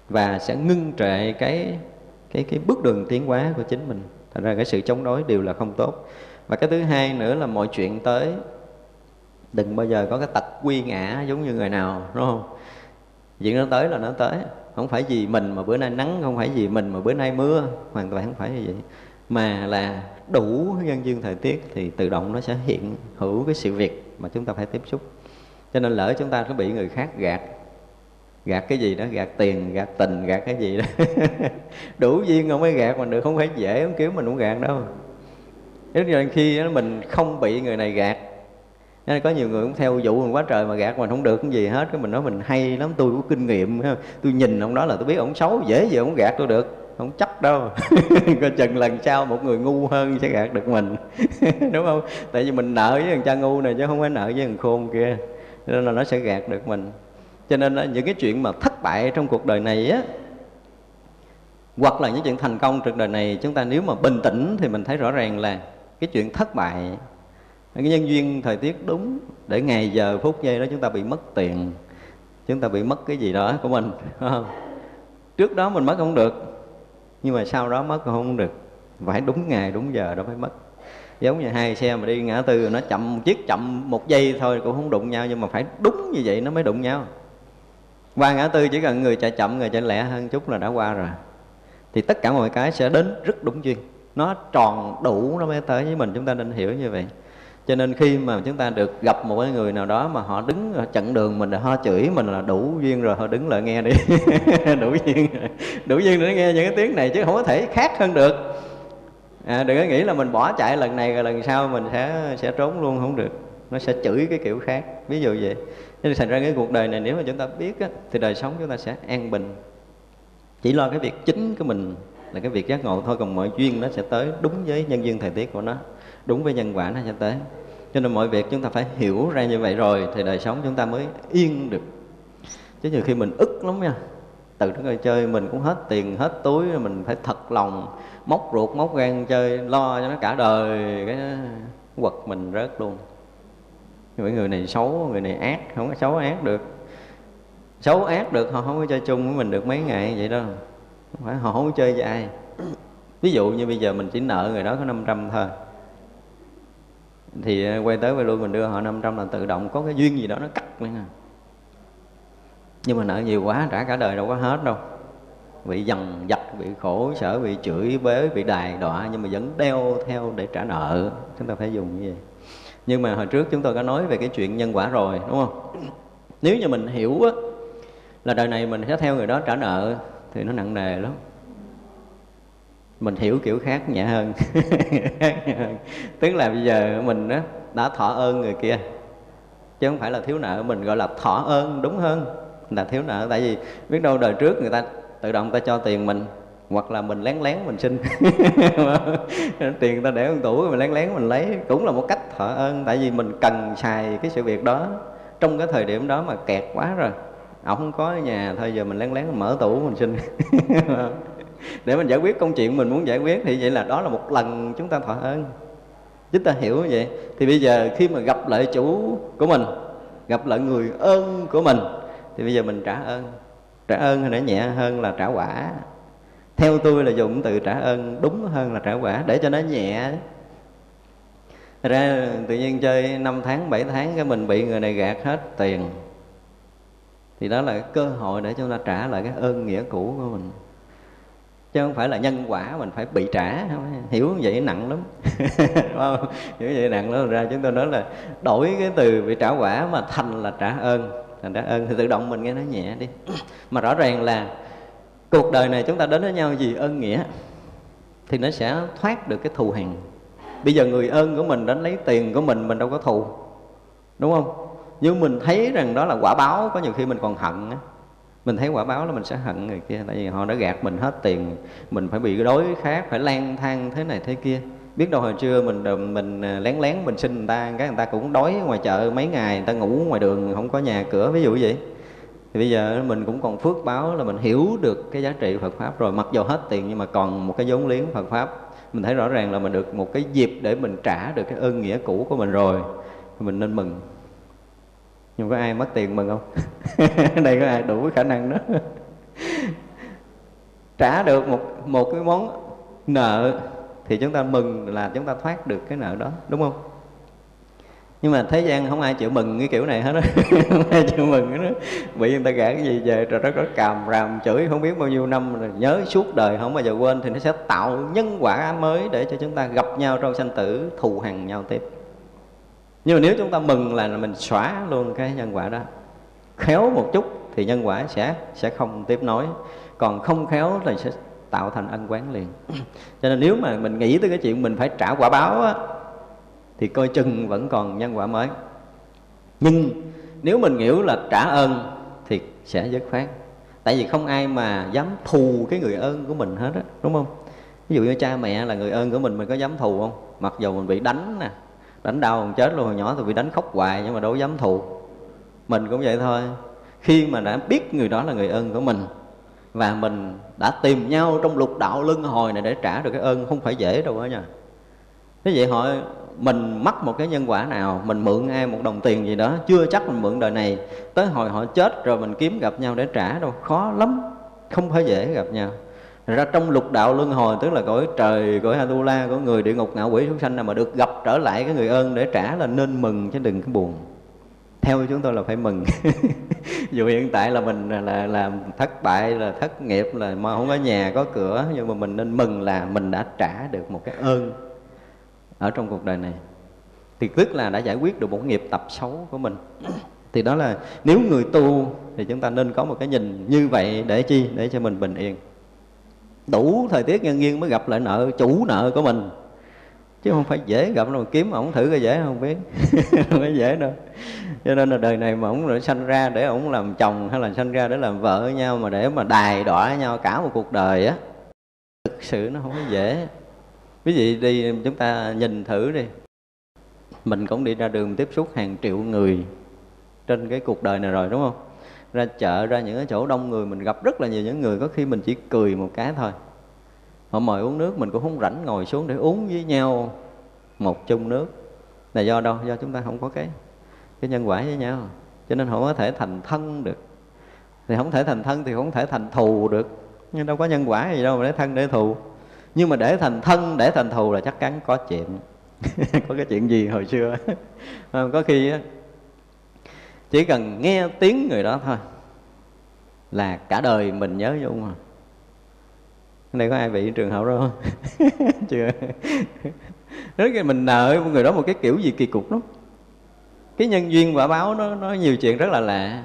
và sẽ ngưng trệ cái cái cái bước đường tiến hóa của chính mình. Thành ra cái sự chống đối đều là không tốt và cái thứ hai nữa là mọi chuyện tới. Đừng bao giờ có cái tật quy ngã giống như người nào, đúng không? Chuyện nó tới là nó tới. Không phải vì mình mà bữa nay nắng, không phải vì mình mà bữa nay mưa, hoàn toàn không phải như vậy. Mà là đủ nhân duyên thời tiết thì tự động nó sẽ hiện hữu cái sự việc mà chúng ta phải tiếp xúc. Cho nên lỡ chúng ta có bị người khác gạt gạt cái gì đó, gạt tiền, gạt tình, gạt cái gì đó, [laughs] đủ duyên không mới gạt mình được, không phải dễ, không kiếm mình cũng gạt đâu nếu như khi mình không bị người này gạt, nên có nhiều người cũng theo dụ mình quá trời mà gạt mình không được cái gì hết. Cái mình nói mình hay lắm, tôi có kinh nghiệm tôi nhìn ông đó là tôi biết ông xấu, dễ gì ông gạt tôi được. Không chắc đâu. [laughs] Coi chừng lần sau một người ngu hơn sẽ gạt được mình. [laughs] Đúng không? Tại vì mình nợ với thằng cha ngu này chứ không phải nợ với thằng khôn kia. Nên là nó sẽ gạt được mình. Cho nên là những cái chuyện mà thất bại trong cuộc đời này á, hoặc là những chuyện thành công trong đời này, chúng ta nếu mà bình tĩnh thì mình thấy rõ ràng là cái chuyện thất bại. Cái nhân duyên thời tiết đúng để ngày giờ phút giây đó chúng ta bị mất tiền, chúng ta bị mất cái gì đó của mình [laughs] không? trước đó mình mất không được, nhưng mà sau đó mất không được. Phải đúng ngày, đúng giờ đó phải mất. Giống như hai xe mà đi ngã tư, nó chậm một chiếc chậm một giây thôi cũng không đụng nhau, nhưng mà phải đúng như vậy nó mới đụng nhau. Qua ngã tư chỉ cần người chạy chậm, người chạy lẹ hơn chút là đã qua rồi. Thì tất cả mọi cái sẽ đến rất đúng duyên nó tròn đủ nó mới tới với mình chúng ta nên hiểu như vậy. Cho nên khi mà chúng ta được gặp một cái người nào đó mà họ đứng chặn đường mình là ho chửi mình là đủ duyên rồi họ đứng lại nghe đi. [laughs] Đủ duyên đủ duyên để nghe những cái tiếng này chứ không có thể khác hơn được. À, đừng có nghĩ là mình bỏ chạy lần này rồi lần sau mình sẽ sẽ trốn luôn không được. Nó sẽ chửi cái kiểu khác. Ví dụ vậy. Nên thành ra cái cuộc đời này nếu mà chúng ta biết á, thì đời sống chúng ta sẽ an bình. Chỉ lo cái việc chính của mình là cái việc giác ngộ. Thôi còn mọi duyên nó sẽ tới đúng với nhân duyên thời tiết của nó, đúng với nhân quả nó sẽ tới. Cho nên mọi việc chúng ta phải hiểu ra như vậy rồi thì đời sống chúng ta mới yên được. Chứ nhiều khi mình ức lắm nha. Từ ngồi chơi, mình cũng hết tiền, hết túi mình phải thật lòng, móc ruột, móc gan chơi, lo cho nó cả đời. Cái quật mình rớt luôn. Những người này xấu, người này ác, không có xấu ác được. Xấu ác được, họ không có chơi chung với mình được mấy ngày, vậy đâu không phải họ không chơi với ai. Ví dụ như bây giờ mình chỉ nợ người đó có 500 thôi. Thì ờ, quay tới quay lui mình đưa họ 500 là tự động có cái duyên gì đó nó cắt lên à. Nhưng mà nợ nhiều quá trả cả đời đâu có hết đâu. Bị dằn vặt bị khổ sở bị chửi bế bị đài đọa nhưng mà vẫn đeo theo để trả nợ. Chúng ta phải dùng như vậy nhưng mà hồi trước chúng tôi có nói về cái chuyện nhân quả rồi đúng không? Nếu như mình hiểu á, là đời này mình sẽ theo người đó trả nợ thì nó nặng nề lắm. Mình hiểu kiểu khác nhẹ hơn. [laughs] Tức là bây giờ mình đó đã thọ ơn người kia, chứ không phải là thiếu nợ mình, gọi là thọ ơn đúng hơn là thiếu nợ. Tại vì biết đâu đời trước người ta tự động ta cho tiền mình, hoặc là mình lén lén mình xin. [laughs] Tiền người ta để trong tủ mình lén lén mình lấy, cũng là một cách thọ ơn. Tại vì mình cần xài cái sự việc đó. Trong cái thời điểm đó mà kẹt quá rồi ông không có ở nhà, thôi giờ mình lén lén mở tủ mình xin. [laughs] Để mình giải quyết công chuyện mình muốn giải quyết, thì vậy là đó là một lần chúng ta thọ ơn. Chúng ta hiểu như vậy. Thì bây giờ khi mà gặp lại chủ của mình, gặp lại người ơn của mình, thì bây giờ mình trả ơn. Trả ơn thì nó nhẹ hơn là trả quả. Theo tôi là dùng từ trả ơn, đúng hơn là trả quả, để cho nó nhẹ. Ra tự nhiên chơi 5 tháng 7 tháng cái mình bị người này gạt hết tiền thì đó là cơ hội để chúng ta trả lại cái ơn nghĩa cũ của mình. Chứ không phải là nhân quả mình phải bị trả, không hiểu vậy nặng lắm. [laughs] Không? hiểu vậy nặng lắm. Ra chúng tôi nói là đổi cái từ bị trả quả mà thành là trả ơn. Thành trả ơn thì tự động mình nghe nó nhẹ đi. Mà rõ ràng là cuộc đời này chúng ta đến với nhau vì ơn nghĩa thì nó sẽ thoát được cái thù hằn. Bây giờ người ơn của mình đến lấy tiền của mình mình đâu có thù. Đúng không? Nhưng mình thấy rằng đó là quả báo, có nhiều khi mình còn hận á. Mình thấy quả báo là mình sẽ hận người kia, tại vì họ đã gạt mình hết tiền, mình phải bị đối khác, phải lang thang thế này thế kia. Biết đâu hồi trưa mình mình à, lén lén mình xin người ta, cái người ta cũng đói ngoài chợ mấy ngày, người ta ngủ ngoài đường, không có nhà cửa, ví dụ vậy. Thì bây giờ mình cũng còn phước báo là mình hiểu được cái giá trị Phật pháp rồi, mặc dù hết tiền nhưng mà còn một cái vốn liếng Phật pháp. Mình thấy rõ ràng là mình được một cái dịp để mình trả được cái ơn nghĩa cũ của mình rồi, mình nên mừng nhưng có ai mất tiền mừng không [laughs] đây có ai đủ cái khả năng đó. Trả được một một cái món nợ thì chúng ta mừng là chúng ta thoát được cái nợ đó, đúng không? Nhưng mà thế gian không ai chịu mừng cái kiểu này hết á. [laughs] Không ai chịu mừng cái đó bị người ta gã cái gì về rồi nó có càm ràm chửi không biết bao nhiêu năm rồi nhớ suốt đời không bao giờ quên thì nó sẽ tạo nhân quả mới để cho chúng ta gặp nhau trong sanh tử thù hằn nhau tiếp nhưng mà nếu chúng ta mừng là mình xóa luôn cái nhân quả đó khéo một chút thì nhân quả sẽ sẽ không tiếp nối. Còn không khéo thì sẽ tạo thành ân quán liền. Cho nên nếu mà mình nghĩ tới cái chuyện mình phải trả quả báo á, thì coi chừng vẫn còn nhân quả mới. Nhưng nếu mình hiểu là trả ơn thì sẽ dứt khoát. Tại vì không ai mà dám thù cái người ơn của mình hết á đúng không? Ví dụ như cha mẹ là người ơn của mình mình có dám thù không? Mặc dù mình bị đánh nè đánh đau còn chết luôn. Hồi nhỏ thì bị đánh khóc hoài nhưng mà đâu dám thù. Mình cũng vậy thôi. Khi mà đã biết người đó là người ơn của mình và mình đã tìm nhau trong lục đạo luân hồi này để trả được cái ơn, không phải dễ đâu đó nha. Thế vậy họ, mình mắc một cái nhân quả nào, mình mượn ai một đồng tiền gì đó, chưa chắc mình mượn đời này, tới hồi họ chết rồi mình kiếm gặp nhau để trả đâu. Khó lắm. Không phải dễ gặp nhau ra trong lục đạo luân hồi, tức là cõi trời, cõi Atula của người địa ngục, ngạo quỷ chúng sanh nào mà được gặp trở lại cái người ơn để trả là nên mừng chứ đừng có buồn. Theo chúng tôi là phải mừng. [laughs] Dù hiện tại là mình là làm thất bại, là thất nghiệp, là mà không có nhà, có cửa, nhưng mà mình nên mừng là mình đã trả được một cái ơn ở trong cuộc đời này. Thì tức là đã giải quyết được một nghiệp tập xấu của mình. Thì đó là nếu người tu thì chúng ta nên có một cái nhìn như vậy để chi? Để cho mình bình yên đủ thời tiết nhân duyên mới gặp lại nợ, chủ nợ của mình. Chứ không phải dễ gặp đâu, kiếm ổng thử coi dễ không biết. [laughs] Không phải dễ đâu. Cho nên là đời này mà ổng lại sanh ra để ổng làm chồng hay là sanh ra để làm vợ với nhau, mà để mà đài đọa nhau cả một cuộc đời á, thực sự nó không có dễ. Ví dụ đi, chúng ta nhìn thử đi. Mình cũng đi ra đường tiếp xúc hàng triệu người trên cái cuộc đời này rồi, đúng không? Ra chợ, ra những cái chỗ đông người, mình gặp rất là nhiều những người có khi mình chỉ cười một cái thôi. Họ mời uống nước, mình cũng không rảnh ngồi xuống để uống với nhau một chung nước. Là do đâu? Do chúng ta không có cái cái nhân quả với nhau. Cho nên họ có thể thành thân được. Thì không thể thành thân thì không thể thành thù được. Nhưng đâu có nhân quả gì đâu mà để thân để thù. Nhưng mà để thành thân, để thành thù là chắc chắn có chuyện. [laughs] Có cái chuyện gì hồi xưa? [laughs] Có khi chỉ cần nghe tiếng người đó thôi là cả đời mình nhớ vô mà. Đây có ai bị trường hợp đó không? [laughs] Chưa. Rất là mình nợ người đó một cái kiểu gì kỳ cục lắm. Cái nhân duyên quả báo nó nó nhiều chuyện rất là lạ.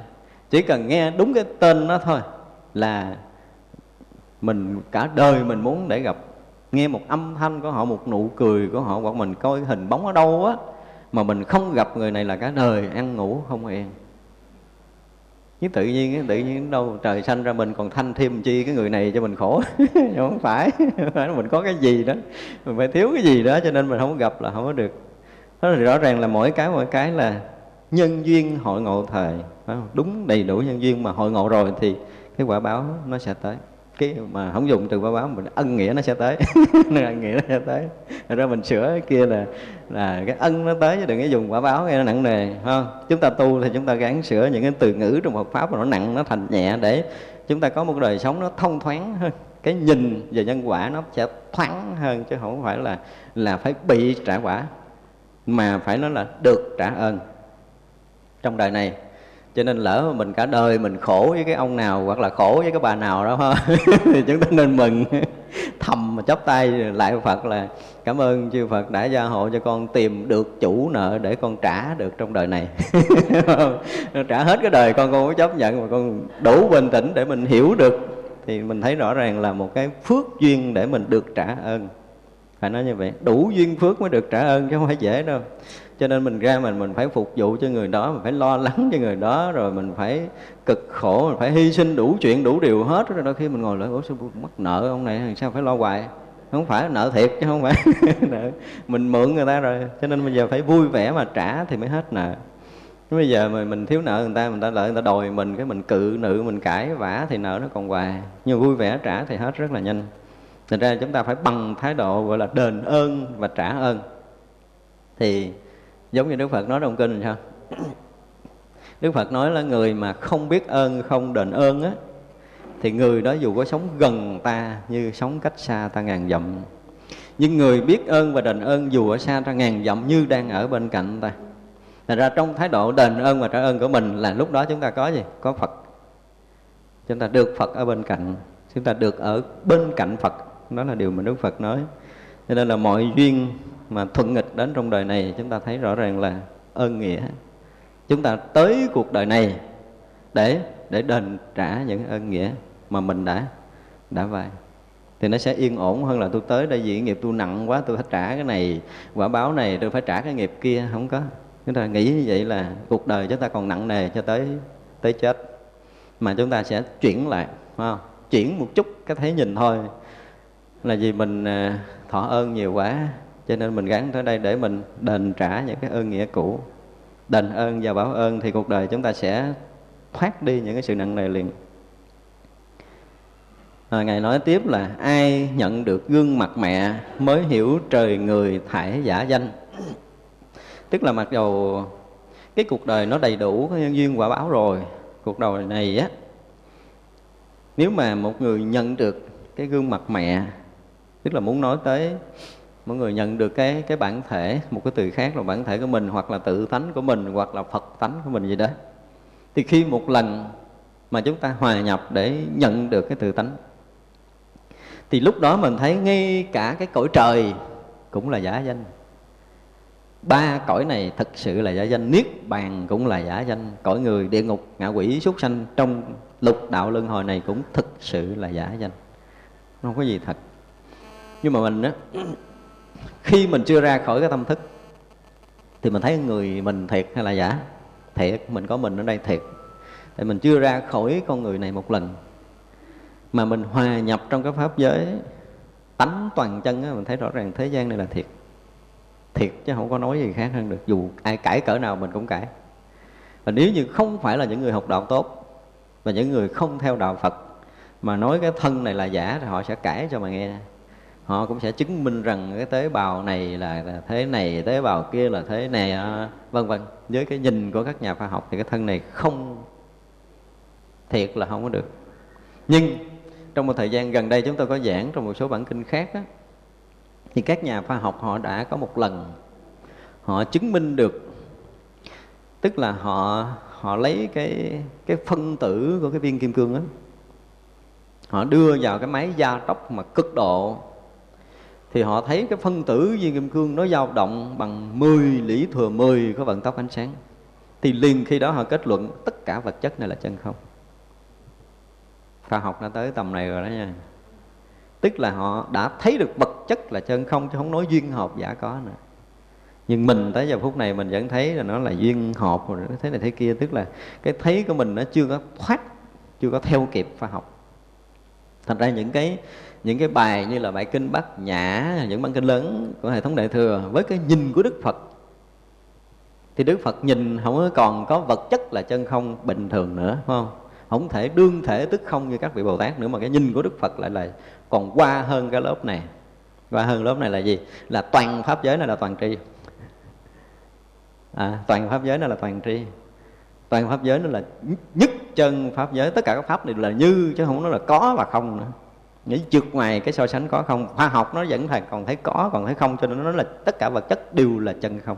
Chỉ cần nghe đúng cái tên nó thôi là mình, cả đời mình muốn để gặp. Nghe một âm thanh của họ, một nụ cười của họ, hoặc mình coi hình bóng ở đâu á mà mình không gặp người này là cả đời, ăn ngủ không yên. Chứ tự nhiên tự nhiên đâu trời sanh ra mình còn thanh thêm chi cái người này cho mình khổ. [laughs] Không phải mình có cái gì đó. Mình phải thiếu cái gì đó cho nên mình không gặp là không có được. Đó là rõ ràng là mỗi cái mỗi cái là nhân duyên hội ngộ thời, phải không? đúng đầy đủ nhân duyên mà hội ngộ rồi thì cái quả báo nó sẽ tới. Cái mà không dùng từ quả báo mình ân nghĩa nó sẽ tới. [laughs] Ân nghĩa nó sẽ tới. Rồi ra mình sửa cái kia là là cái ân nó tới chứ đừng có dùng quả báo nghe nó nặng nề không chúng ta tu thì chúng ta gắng sửa những cái từ ngữ trong Phật pháp mà nó nặng, nó thành nhẹ để chúng ta có một đời sống nó thông thoáng hơn. Cái nhìn về nhân quả nó sẽ thoáng hơn chứ không phải là là phải bị trả quả, mà phải nói là được trả ơn. Trong đời này cho nên lỡ mình cả đời mình khổ với cái ông nào hoặc là khổ với cái bà nào đó ha, [laughs] thì chúng ta nên mừng. [laughs] Thầm mà chắp tay lại Phật là cảm ơn chư Phật đã gia hộ cho con tìm được chủ nợ để con trả được trong đời này. [laughs] Trả hết cái đời con con có chấp nhận mà con đủ bình tĩnh để mình hiểu được. Thì mình thấy rõ ràng là một cái phước duyên để mình được trả ơn. Phải nói như vậy, đủ duyên phước mới được trả ơn chứ không phải dễ đâu cho nên mình ra mình mình phải phục vụ cho người đó, mình phải lo lắng cho người đó, rồi mình phải cực khổ, mình phải hy sinh đủ chuyện, đủ điều hết. Rồi đôi khi mình ngồi lại, ủa, sao mắc nợ ông này, sao phải lo hoài? Không phải, nợ thiệt chứ không phải. [laughs] Nợ, mình mượn người ta rồi. Cho nên bây giờ phải vui vẻ mà trả thì mới hết nợ. Bây giờ mà mình thiếu nợ người ta người ta lợi người ta đòi mình, cái mình cự nữ mình cãi vã thì nợ nó còn hoài. Nhưng vui vẻ trả thì hết rất là nhanh. Thành ra chúng ta phải bằng thái độ gọi là đền ơn và trả ơn. Thì giống như đức phật nói trong kinh sao [coughs] đức phật nói là người mà không biết ơn không đền ơn á thì người đó dù có sống gần ta như sống cách xa ta ngàn dặm nhưng người biết ơn và đền ơn dù ở xa ta ngàn dặm như đang ở bên cạnh ta Thành ra trong thái độ đền ơn và trả ơn của mình là lúc đó chúng ta có gì? Có Phật. Chúng ta được Phật ở bên cạnh, chúng ta được ở bên cạnh Phật. Đó là điều mà Đức Phật nói. Cho nên là mọi duyên mà thuận nghịch đến trong đời này, chúng ta thấy rõ ràng là ơn nghĩa. Chúng ta tới cuộc đời này để để đền trả những ơn nghĩa mà mình đã đã vay. Thì nó sẽ yên ổn hơn là tôi tới đây vì nghiệp tôi nặng quá, tôi phải trả cái này, quả báo này, tôi phải trả cái nghiệp kia. Không có. Chúng ta nghĩ như vậy là cuộc đời chúng ta còn nặng nề cho tới tới chết. Mà chúng ta sẽ chuyển lại không? chuyển một chút cái thấy nhìn thôi. Là vì mình à, thọ ơn nhiều quá cho nên mình gắn tới đây để mình đền trả những cái ơn nghĩa cũ. Đền ơn và báo ơn thì cuộc đời chúng ta sẽ thoát đi những cái sự nặng nề liền. À, ngài nói tiếp là ai nhận được gương mặt mẹ mới hiểu trời người thải giả danh? [clears throat] Tức là mặc dù cái cuộc đời nó đầy đủ cái nhân duyên quả báo rồi cuộc đời này á nếu mà một người nhận được cái gương mặt mẹ tức là muốn nói tới mọi người nhận được cái cái bản thể, một cái từ khác là bản thể của mình, hoặc là tự tánh của mình, hoặc là phật tánh của mình gì đó. Thì khi một lần mà chúng ta hòa nhập để nhận được cái tự tánh, thì lúc đó mình thấy ngay cả cái cõi trời cũng là giả danh. Ba cõi này thực sự là giả danh, niết bàn cũng là giả danh. Cõi người, địa ngục, ngạ quỷ, súc sanh trong lục đạo luân hồi này cũng thực sự là giả danh. Không có gì thật. Nhưng mà mình á khi mình chưa ra khỏi cái tâm thức thì mình thấy người mình thiệt hay là giả? Thiệt mình có mình ở đây thiệt. Thì mình chưa ra khỏi con người này một lần. Mà mình hòa nhập trong cái pháp giới tánh toàn chân á, mình thấy rõ ràng thế gian này là thiệt. Thiệt chứ không có nói gì khác hơn được. Dù ai cãi cỡ nào mình cũng cãi. Và nếu như không phải là những người học đạo tốt và những người không theo đạo Phật mà nói cái thân này là giả thì họ sẽ cãi cho mà nghe họ cũng sẽ chứng minh rằng cái tế bào này là, là thế này tế bào kia là thế này à, vân vân. Với cái nhìn của các nhà khoa học thì cái thân này không thiệt là không có được. Nhưng trong một thời gian gần đây chúng tôi có giảng trong một số bản kinh khác đó, thì các nhà khoa học họ đã có một lần họ chứng minh được tức là họ họ lấy cái cái phân tử của cái viên kim cương đó họ đưa vào cái máy gia tốc mà cực độ thì họ thấy cái phân tử viên kim cương nó dao động bằng 10 lĩ thừa 10 có vận tốc ánh sáng. Thì liền khi đó họ kết luận tất cả vật chất này là chân không. Khoa học đã tới tầm này rồi đó nha. Tức là họ đã thấy được vật chất là chân không chứ không nói duyên hợp giả có nữa. Nhưng mình tới giờ phút này mình vẫn thấy là nó là duyên hợp rồi thế này thế kia. Tức là cái thấy của mình nó chưa có thoát, chưa có theo kịp khoa học. Thành ra những cái những cái bài như là bài kinh bát nhã những bản kinh lớn của hệ thống đại thừa với cái nhìn của đức phật. Thì đức phật nhìn không còn có vật chất là chân không bình thường nữa phải không? Không thể đương thể tức không như các vị bồ tát nữa mà cái nhìn của đức phật lại là còn qua hơn cái lớp này. Qua hơn lớp này là gì? Là toàn pháp giới này là toàn tri. À, toàn pháp giới này là toàn tri. Toàn pháp giới nó là nhất chân pháp giới tất cả các pháp này là như chứ không nói là có và không nữa nghĩ trượt ngoài cái so sánh có không? Khoa học nó vẫn còn thấy có, còn thấy không, cho nên nó là tất cả vật chất đều là chân không.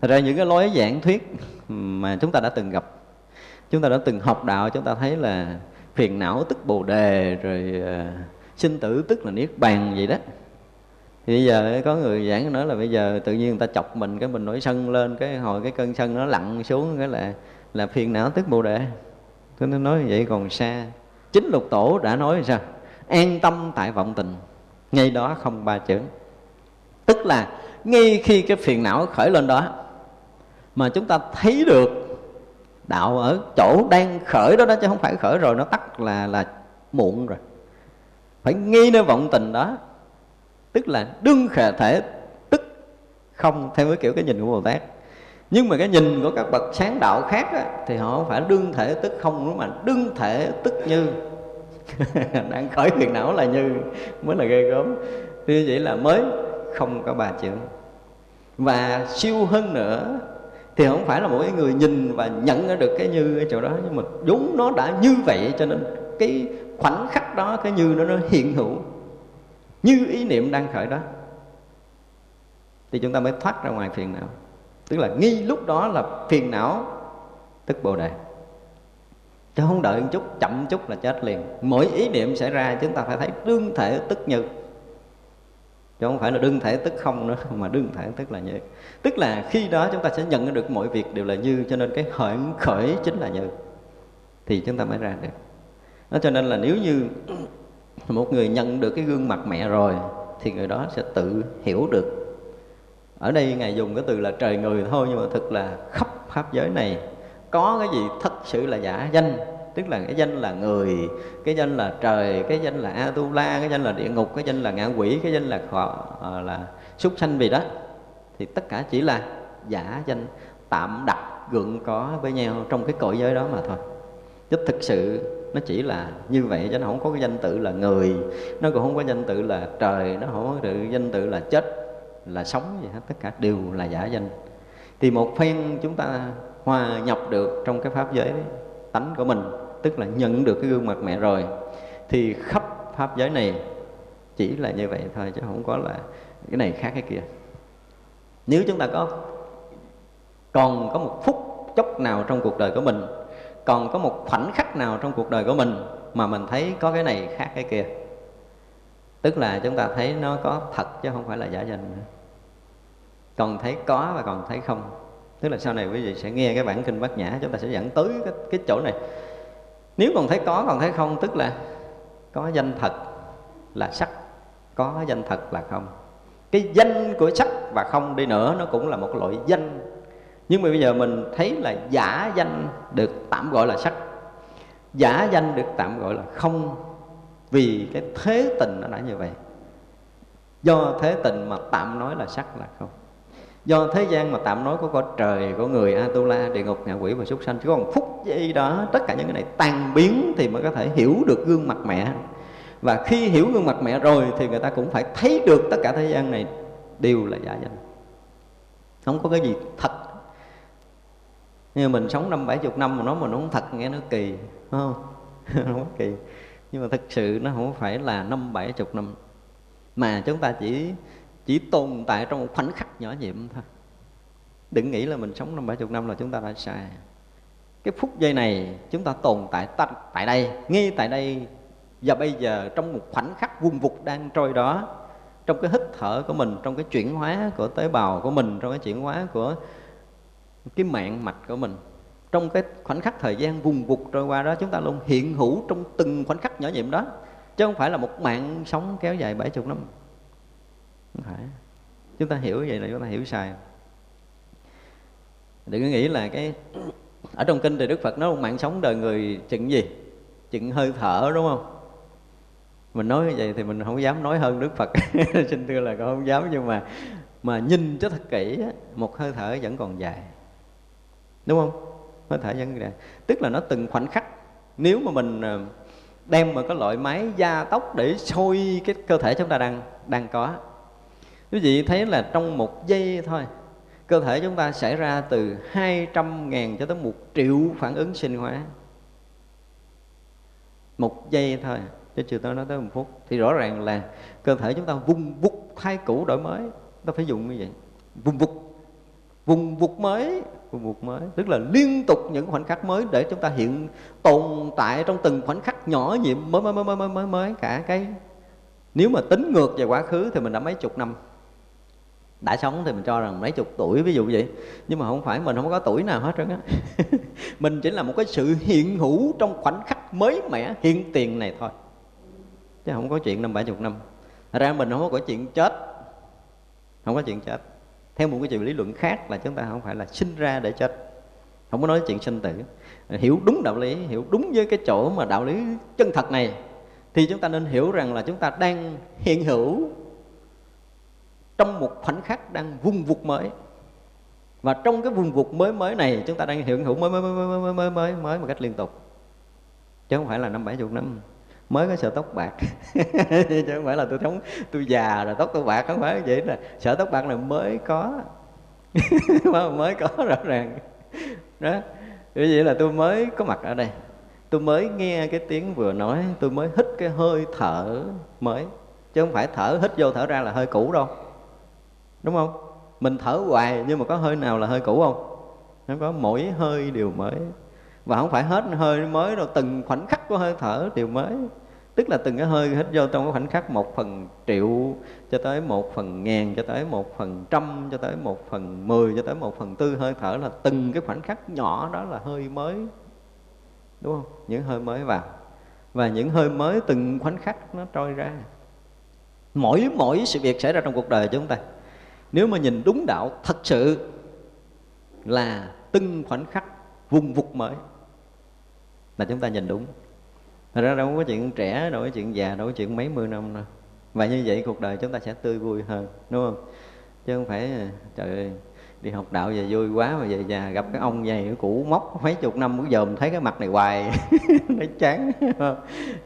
Thật ra những cái lối giảng thuyết mà chúng ta đã từng gặp, chúng ta đã từng học đạo, chúng ta thấy là phiền não tức bồ đề, rồi ờ, sinh tử tức là niết bàn vậy đó. Thì bây giờ có người giảng nói là bây giờ tự nhiên người ta chọc mình, cái mình nổi sân lên, cái hồi cái cơn sân nó lặn xuống, cái là là phiền não tức bồ đề. Tôi nói vậy còn xa chính lục tổ đã nói sao an tâm tại vọng tình, ngay đó không ba chữ. Tức là, ngay khi cái phiền não khởi lên đó, mà chúng ta thấy được đạo ở chỗ đang khởi đó đó, chứ không phải khởi rồi, nó tắt là là muộn rồi. Phải nghi nơi vọng tình đó. Tức là đương khả thể, tức không, theo cái kiểu, cái nhìn của bồ tát nhưng mà cái nhìn của các bậc sáng đạo khác á, thì họ không phải đương thể tức không nữa mà đương thể tức như. [laughs] Đang khởi phiền não là như mới là ghê gớm. Như vậy là mới không có bà chữ và siêu hơn nữa thì không phải là mỗi người nhìn và nhận được cái như ở chỗ đó nhưng mà đúng nó đã như vậy cho nên cái khoảnh khắc đó cái như nó nó hiện hữu. Như ý niệm đang khởi đó. Thì chúng ta mới thoát ra ngoài phiền não tức là nghi lúc đó là phiền não, tức bồ đề. Chứ không đợi một chút, chậm chút là chết liền. Mỗi ý niệm xảy ra, chúng ta phải thấy đương thể tức như chứ không phải là đương thể tức không nữa, mà đương thể tức là như tức là khi đó chúng ta sẽ nhận được mọi việc đều là như, cho nên cái khởi khởi chính là như thì chúng ta mới ra được. Đó, cho nên là nếu như một người nhận được cái gương mặt mẹ rồi, thì người đó sẽ tự hiểu được ở đây ngài dùng cái từ là trời người thôi nhưng mà thực là khắp pháp giới này có cái gì thật sự là giả danh. Tức là cái danh là người cái danh là trời cái danh là atula cái danh là địa ngục cái danh là ngạ quỷ cái danh là họ à, là súc sanh vì đó. Thì tất cả chỉ là giả danh tạm đặt gượng có với nhau trong cái cõi giới đó mà thôi. Chứ thực sự nó chỉ là như vậy chứ nó không có cái danh tự là người nó cũng không có danh tự là trời nó không có tự danh tự là chết là sống gì hết. Tất cả đều là giả danh. Thì một phen chúng ta hòa nhập được trong cái pháp giới tánh của mình, tức là nhận được cái gương mặt mẹ rồi, thì khắp pháp giới này chỉ là như vậy thôi, chứ không có là cái này khác cái kia. Nếu chúng ta có, còn có một phút chốc nào trong cuộc đời của mình, còn có một khoảnh khắc nào trong cuộc đời của mình mà mình thấy có cái này khác cái kia tức là chúng ta thấy nó có thật chứ không phải là giả danh nữa. Còn thấy có và còn thấy không. Tức là sau này quý vị sẽ nghe cái bản kinh bát nhã chúng ta sẽ dẫn tới cái, cái chỗ này. Nếu còn thấy có còn thấy không tức là có danh thật là sắc có danh thật là không. Cái danh của sắc và không đi nữa nó cũng là một loại danh. Nhưng mà bây giờ mình thấy là giả danh được tạm gọi là sắc giả danh được tạm gọi là không vì cái thế tình nó đã như vậy. Do thế tình mà tạm nói là sắc là không. Do thế gian mà tạm nói có có trời, có người atula, địa ngục ngạ quỷ và súc sanh chứ còn phút giây đó, tất cả những cái này tan biến thì mới có thể hiểu được gương mặt mẹ. Và khi hiểu gương mặt mẹ rồi thì người ta cũng phải thấy được tất cả thế gian này đều là giả danh. Không có cái gì thật. Như mình sống năm bảy chục năm mà nói mà nó không thật, nghe nó kỳ không? [laughs] Không có kỳ nhưng mà thực sự nó không phải là năm bảy chục năm. Mà chúng ta chỉ chỉ tồn tại trong một khoảnh khắc nhỏ nhiệm thôi. Đừng nghĩ là mình sống năm bảy chục năm là chúng ta đã sai. Cái phút giây này chúng ta tồn tại tại đây, ngay tại đây và bây giờ trong một khoảnh khắc vùng vụt đang trôi đó, trong cái hít thở của mình, trong cái chuyển hóa của tế bào của mình, trong cái chuyển hóa của cái mạng mạch của mình trong cái khoảnh khắc thời gian vùng vụt trôi qua đó, chúng ta luôn hiện hữu trong từng khoảnh khắc nhỏ nhiệm đó. Chứ không phải là một mạng sống kéo dài bảy chục năm. Không phải. Chúng ta hiểu vậy là chúng ta hiểu sai. Đừng có nghĩ là cái ở trong kinh thì đức phật nói một mạng sống đời người chừng gì? Chừng hơi thở, đúng không? Mình nói như vậy thì mình không dám nói hơn đức phật. [laughs] Xin thưa là con không dám, nhưng mà mà nhìn cho thật kỹ một hơi thở vẫn còn dài. Đúng không? Có thể vẫn ra, tức là nó từng khoảnh khắc nếu mà mình ờ, đem một cái loại máy gia tốc để sôi cái cơ thể chúng ta đang đang có quý vị thấy là trong một giây thôi cơ thể chúng ta xảy ra từ 200 ngàn cho tới một triệu phản ứng sinh hóa. Một giây thôi chứ chưa tới nói tới một phút. Thì rõ ràng là cơ thể chúng ta vung vút thay cũ đổi mới. Ta phải dùng như vậy vung vút. Vùng vục mới vùng vụt mới tức là liên tục những khoảnh khắc mới để chúng ta hiện tồn tại trong từng khoảnh khắc nhỏ nhiệm mới mới mới mới mới mới, mới cả cái nếu mà tính ngược về quá khứ thì mình đã mấy chục năm. Đã sống thì mình cho rằng mấy chục tuổi ví dụ vậy. Nhưng mà không phải mình không có tuổi nào hết trơn á. [laughs] Mình chỉ là một cái sự hiện hữu trong khoảnh khắc mới mẻ hiện tiền này thôi. Chứ không có chuyện năm bảy chục năm. Thật ra mình không có chuyện chết. Không có chuyện chết theo một cái chiều lý luận khác là chúng ta không phải là sinh ra để chết. Không có nói chuyện sinh tử. Hiểu đúng đạo lý hiểu đúng với cái chỗ mà đạo lý chân thật này thì chúng ta nên hiểu rằng là chúng ta đang hiện hữu trong một khoảnh khắc đang vung vụt mới. Và trong cái vùng vụt mới mới này chúng ta đang hiện hữu mới mới mới mới mới mới mới, mới một cách liên tục. Chứ không phải là năm bảy chục năm mới có sợ tóc bạc. [laughs] Chứ không phải là tôi sống, tôi già rồi, tóc tôi bạc, không phải vậy là sợ tóc bạc là mới có. [laughs] Mới có rõ ràng. Đó. Như vậy là tôi mới có mặt ở đây. Tôi mới nghe cái tiếng vừa nói, tôi mới hít cái hơi thở mới. Chứ không phải thở, hít vô thở ra là hơi cũ đâu. Đúng không? Mình thở hoài nhưng mà có hơi nào là hơi cũ không? Nó có mỗi hơi đều mới. Và không phải hết hơi mới đâu, từng khoảnh khắc của hơi thở đều mới tức là từng cái hơi hít vô trong cái khoảnh khắc một phần triệu cho tới một phần ngàn, cho tới một phần trăm, cho tới một phần mười, cho tới một phần tư hơi thở là từng cái khoảnh khắc nhỏ đó là hơi mới, đúng không? Những hơi mới vào. Và những hơi mới từng khoảnh khắc nó trôi ra. Mỗi mỗi sự việc xảy ra trong cuộc đời chúng ta, nếu mà nhìn đúng đạo, thật sự là từng khoảnh khắc vùng vụt mới, là chúng ta nhìn đúng. Thật ra đâu có chuyện trẻ, đâu có chuyện già, đâu có chuyện mấy mươi năm đâu. Và như vậy cuộc đời chúng ta sẽ tươi vui hơn, đúng không? Chứ không phải, trời ơi, đi học đạo về vui quá mà về già gặp cái ông dày cũ móc mấy chục năm cũng dòm thấy cái mặt này hoài [laughs] nó chán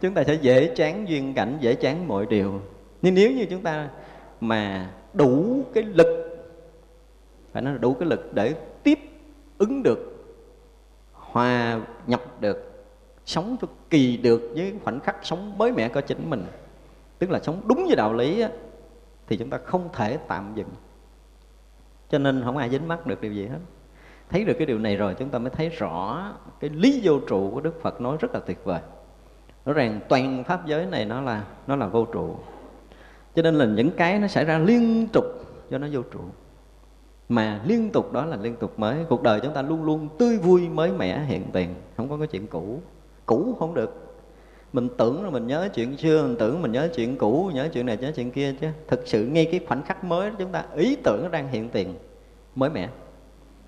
chúng ta sẽ dễ chán duyên cảnh dễ chán mọi điều. Nhưng nếu như chúng ta mà đủ cái lực phải nói là đủ cái lực để tiếp ứng được hòa nhập được sống cho kỳ được với khoảnh khắc sống mới mẻ của chính mình. Tức là sống đúng với đạo lý á, thì chúng ta không thể tạm dừng. Cho nên không ai dính mắc được điều gì hết. Thấy được cái điều này rồi chúng ta mới thấy rõ cái lý vô trụ của đức phật nói rất là tuyệt vời. Rõ rằng toàn pháp giới này nó là nó là vô trụ. Cho nên là những cái nó xảy ra liên tục cho nó vô trụ. Mà liên tục đó là liên tục mới. Cuộc đời chúng ta luôn luôn tươi vui mới mẻ hiện tiền. Không có cái chuyện cũ cũ không được. Mình tưởng là mình nhớ chuyện xưa, mình tưởng mình nhớ chuyện cũ, nhớ chuyện này, nhớ chuyện kia chứ. Thực sự ngay cái khoảnh khắc mới chúng ta, ý tưởng đang hiện tiền. Mới mẻ.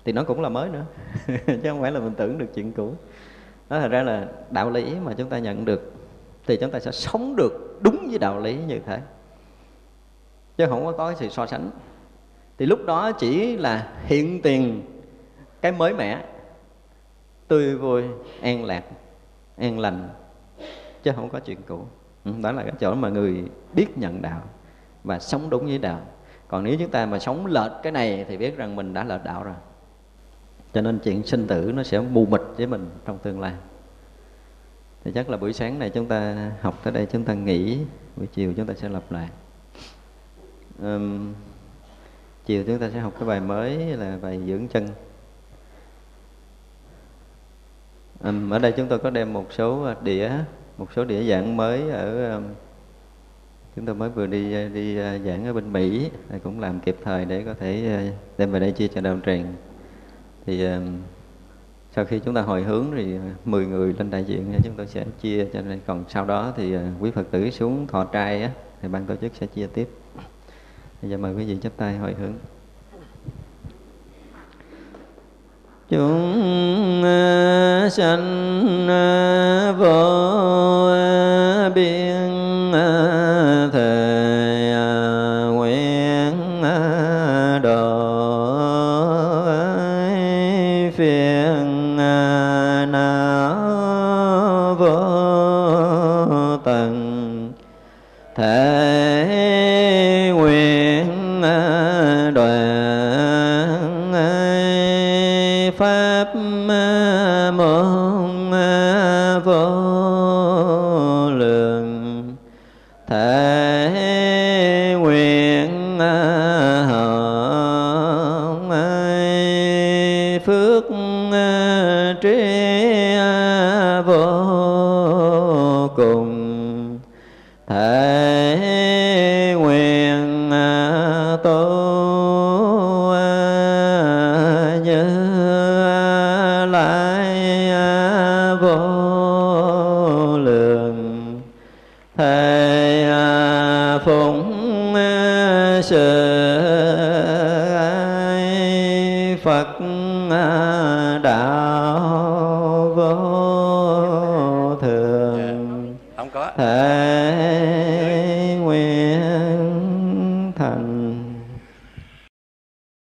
Thì nó cũng là mới nữa. [laughs] Chứ không phải là mình tưởng được chuyện cũ. Đó thật ra là đạo lý mà chúng ta nhận được thì chúng ta sẽ sống được đúng với đạo lý như thế. Chứ không có có sự so sánh. Thì lúc đó chỉ là hiện tiền cái mới mẻ, tươi vui, an lạc an lành chứ không có chuyện cũ. Ừ, đó là cái chỗ mà người biết nhận đạo và sống đúng với đạo. Còn nếu chúng ta mà sống lệch cái này thì biết rằng mình đã lệch đạo rồi. Cho nên chuyện sinh tử nó sẽ mù mịt với mình trong tương lai. Thì chắc là buổi sáng này chúng ta học tới đây chúng ta nghỉ buổi chiều chúng ta sẽ lập lại. Um, chiều chúng ta sẽ học cái bài mới là bài dưỡng chân. Um, ở đây chúng tôi có đem một số à, đĩa một số đĩa giảng mới ở um, chúng tôi mới vừa đi à, đi à, giảng ở bên Mỹ cũng làm kịp thời để có thể đem về đây chia cho đạo tràng. Thì um, sau khi chúng ta hồi hướng thì 10 người lên đại diện chúng tôi sẽ chia cho nên còn sau đó thì quý phật tử xuống thọ trai á thì ban tổ chức sẽ chia tiếp. Bây giờ mời quý vị chắp tay hồi hướng. Chúng sanh vô biên